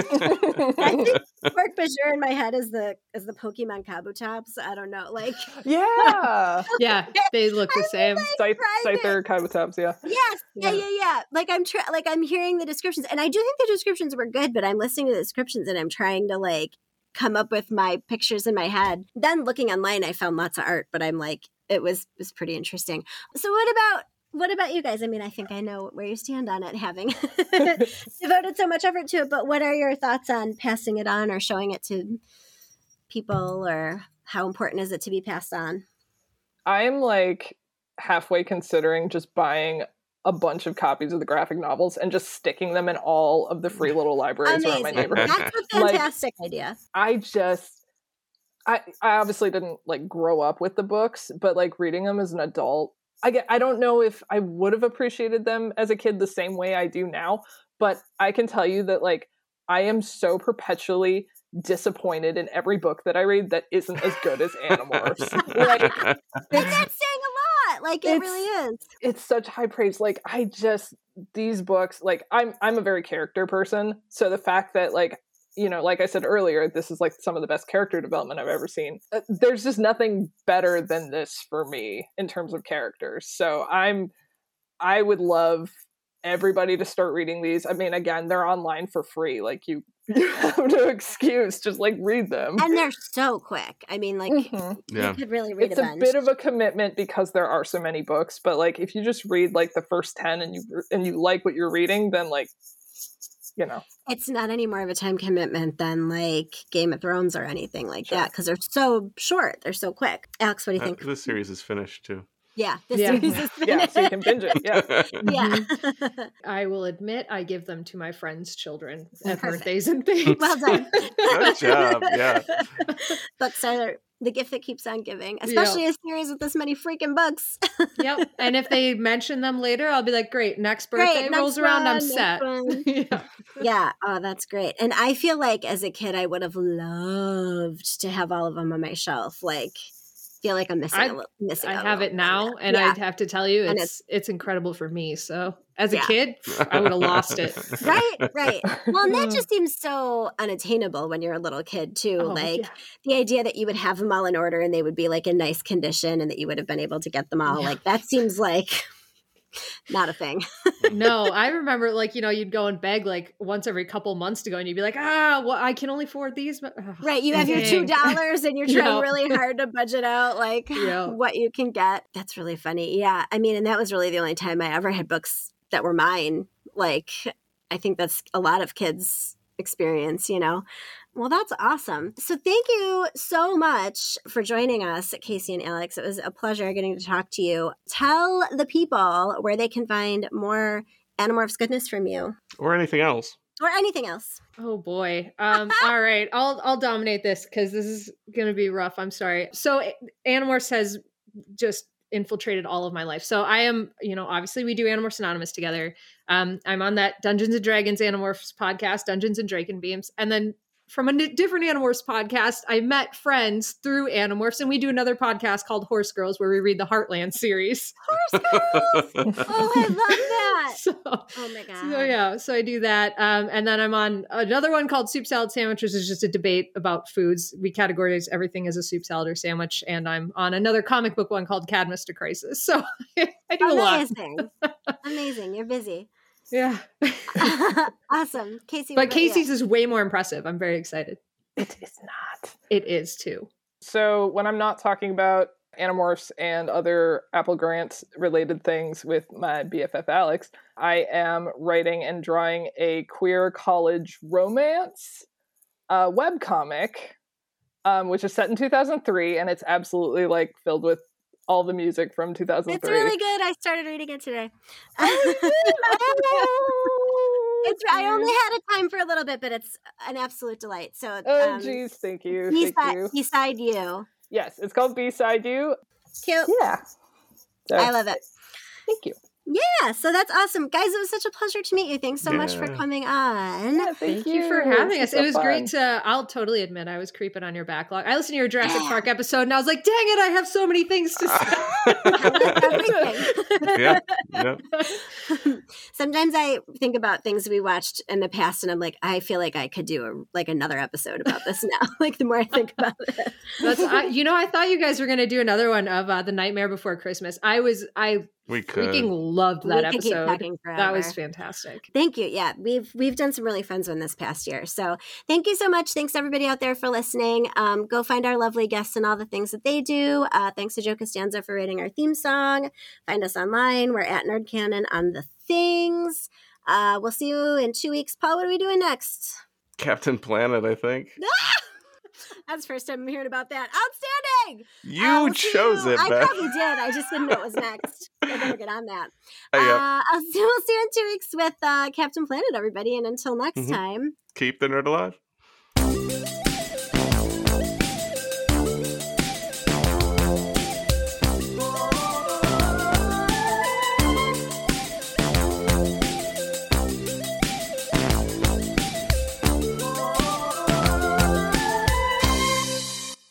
think Hork-Bajir in my head is the is the Pokemon Kabutops. I don't know. Like yeah. Yeah, they look the same. Scythe, tried it. Scyther, Kabutops, yeah. yes, yeah, Yeah. yeah, yeah. Like I'm trying. Like I'm hearing the descriptions, and I do think the descriptions were good. But I'm listening to the descriptions, and I'm trying to like come up with my pictures in my head. Then looking online, I found lots of art, but I'm like, it was was pretty interesting. So what about? What about you guys? I mean, I think I know where you stand on it, having devoted so much effort to it. But what are your thoughts on passing it on or showing it to people, or how important is it to be passed on? I'm like halfway considering just buying a bunch of copies of the graphic novels and just sticking them in all of the free little libraries around my neighborhood. That's a Like- fantastic idea. I just I I obviously didn't like grow up with the books, but like reading them as an adult, I get I don't know if I would have appreciated them as a kid the same way I do now, but I can tell you that like I am so perpetually disappointed in every book that I read that isn't as good as Animorphs. like And that's saying a lot. Like it It's- really is. it's such high praise. Like I just these books, like I'm I'm a very character person. So the fact that like you know, like I said earlier, this is like some of the best character development I've ever seen. Uh, There's just nothing better than this for me in terms of characters. So I'm I would love everybody to start reading these. I mean, again, they're online for free. Like you you have no excuse. Just like read them. And they're so quick. I mean, like Mhm. yeah. you could really read it's a a bunch. bit of a commitment because there are so many books but like if you just read like the first 10 and you and you like what you're reading then like you know it's not any more of a time commitment than like Game of Thrones or anything like Sure. that because they're so short. They're so quick. Alex, what do you Uh, think? this series is finished too. Yeah, this Yeah. series is yeah so you can binge it yeah yeah. I will admit I give them to my friends' children at Perfect. birthdays and things. well done. Good job, yeah. Books are the gift that keeps on giving, especially a series with this many freaking books. yep. And if they mention them later, I'll be like, great, next Great, birthday next rolls around, I'm set. yeah. yeah. Oh, that's great. And I feel like as a kid, I would have loved to have all of them on my shelf. Like, feel like I'm missing. I- a little, missing. I have it now, and yeah. I'd have to tell you, And it's it's incredible for me. So as a Yeah. kid, I would have lost it. right, right. Well, and that just seems so unattainable when you're a little kid too. Oh, like yeah. the idea that you would have them all in order and they would be like in nice condition and that you would have been able to get them all. Like that seems like not a thing. no, I remember like, you know, you'd go and beg like once every couple months to go and you'd be like, ah, well, I can only afford these. But, ugh, Right, you have your $2 and you're trying Yeah. really hard to budget out like Yeah. what you can get. That's really funny. Yeah, I mean, and that was really the only time I ever had books that were mine. Like, I think that's a lot of kids' experience. You know. Well, that's awesome. So, thank you so much for joining us, Casey and Alex. It was a pleasure getting to talk to you. Tell the people where they can find more Animorphs goodness from you or anything else. or anything else. Oh boy. Um, all right. I'll I'll dominate this because this is gonna be rough. I'm sorry. So Animorphs has just infiltrated all of my life. So I am, you know, obviously we do Animorphs Anonymous together. Um, I'm on that Dungeons and Dragons Animorphs podcast, Dungeons and Dracon Beams, and then from a different Animorphs podcast, I met friends through Animorphs, and we do another podcast called Horse Girls where we read the Heartland series. Horse Girls! oh, I love that. So Oh my god. so yeah, so I do that, um, and then I'm on another one called Soup Salad Sandwiches. which is just a debate about foods. We categorize everything as a soup salad or sandwich, and I'm on another comic book one called Cadmus to Crisis. So I do a lot. Amazing. Amazing. You're busy. Yeah, awesome. Casey. but about you? Casey's is way more impressive. I'm very excited. It is not. It is too. So when I'm not talking about Animorphs and other Apple Grants related things with my BFF Alex, I am writing and drawing a queer college romance uh, webcomic, um, which is set in 2003, and it's absolutely like filled with all the music from 2003. It's really good. I started reading it today. Oh, it's I only had a time for a little bit, but it's an absolute delight. So Oh, um, jeez, thank you, beside, thank you. beside you. Yes, it's called B-Side You. Cute. Yeah. So, I love it. Thank you. Yeah, so that's awesome. Guys, it was such a pleasure to meet you. Thanks so much for coming on. Yeah, Thank you for having is us. so It was fun. great to. I'll totally admit I was creeping on your backlog. I listened to your Jurassic Yeah. Park episode, and I was like, "Dang it, I have so many things to say." Yeah, yeah. Sometimes I think about things we watched in the past, and I'm like, I feel like I could do a, like another episode about this now. like the more I think about it, That's I, you know I thought you guys were going to do another one of uh, the Nightmare Before Christmas. I was I We could. freaking loved that we could keep episode. talking That was fantastic. Thank you. Yeah, we've we've done some really fun ones this past year. So thank you so much. Thanks everybody out there for listening. Um, go find our lovely guests and all the things that they do. Uh, thanks to Joe Costanza for writing our theme song. Find us online. We're at Nerd Canon on the things. Uh, we'll see you in two weeks. Paul, what are we doing next? Captain Planet, I think. That's the first time I'm hearing about that. Outstanding. You Uh, we'll chose you- it, I Beth. probably did. I just didn't know it was next. I better get on that. Uh, yeah. Uh, I'll see, we'll see you in two weeks with uh, Captain Planet, everybody. And until next Mhm. time. Keep the nerd alive.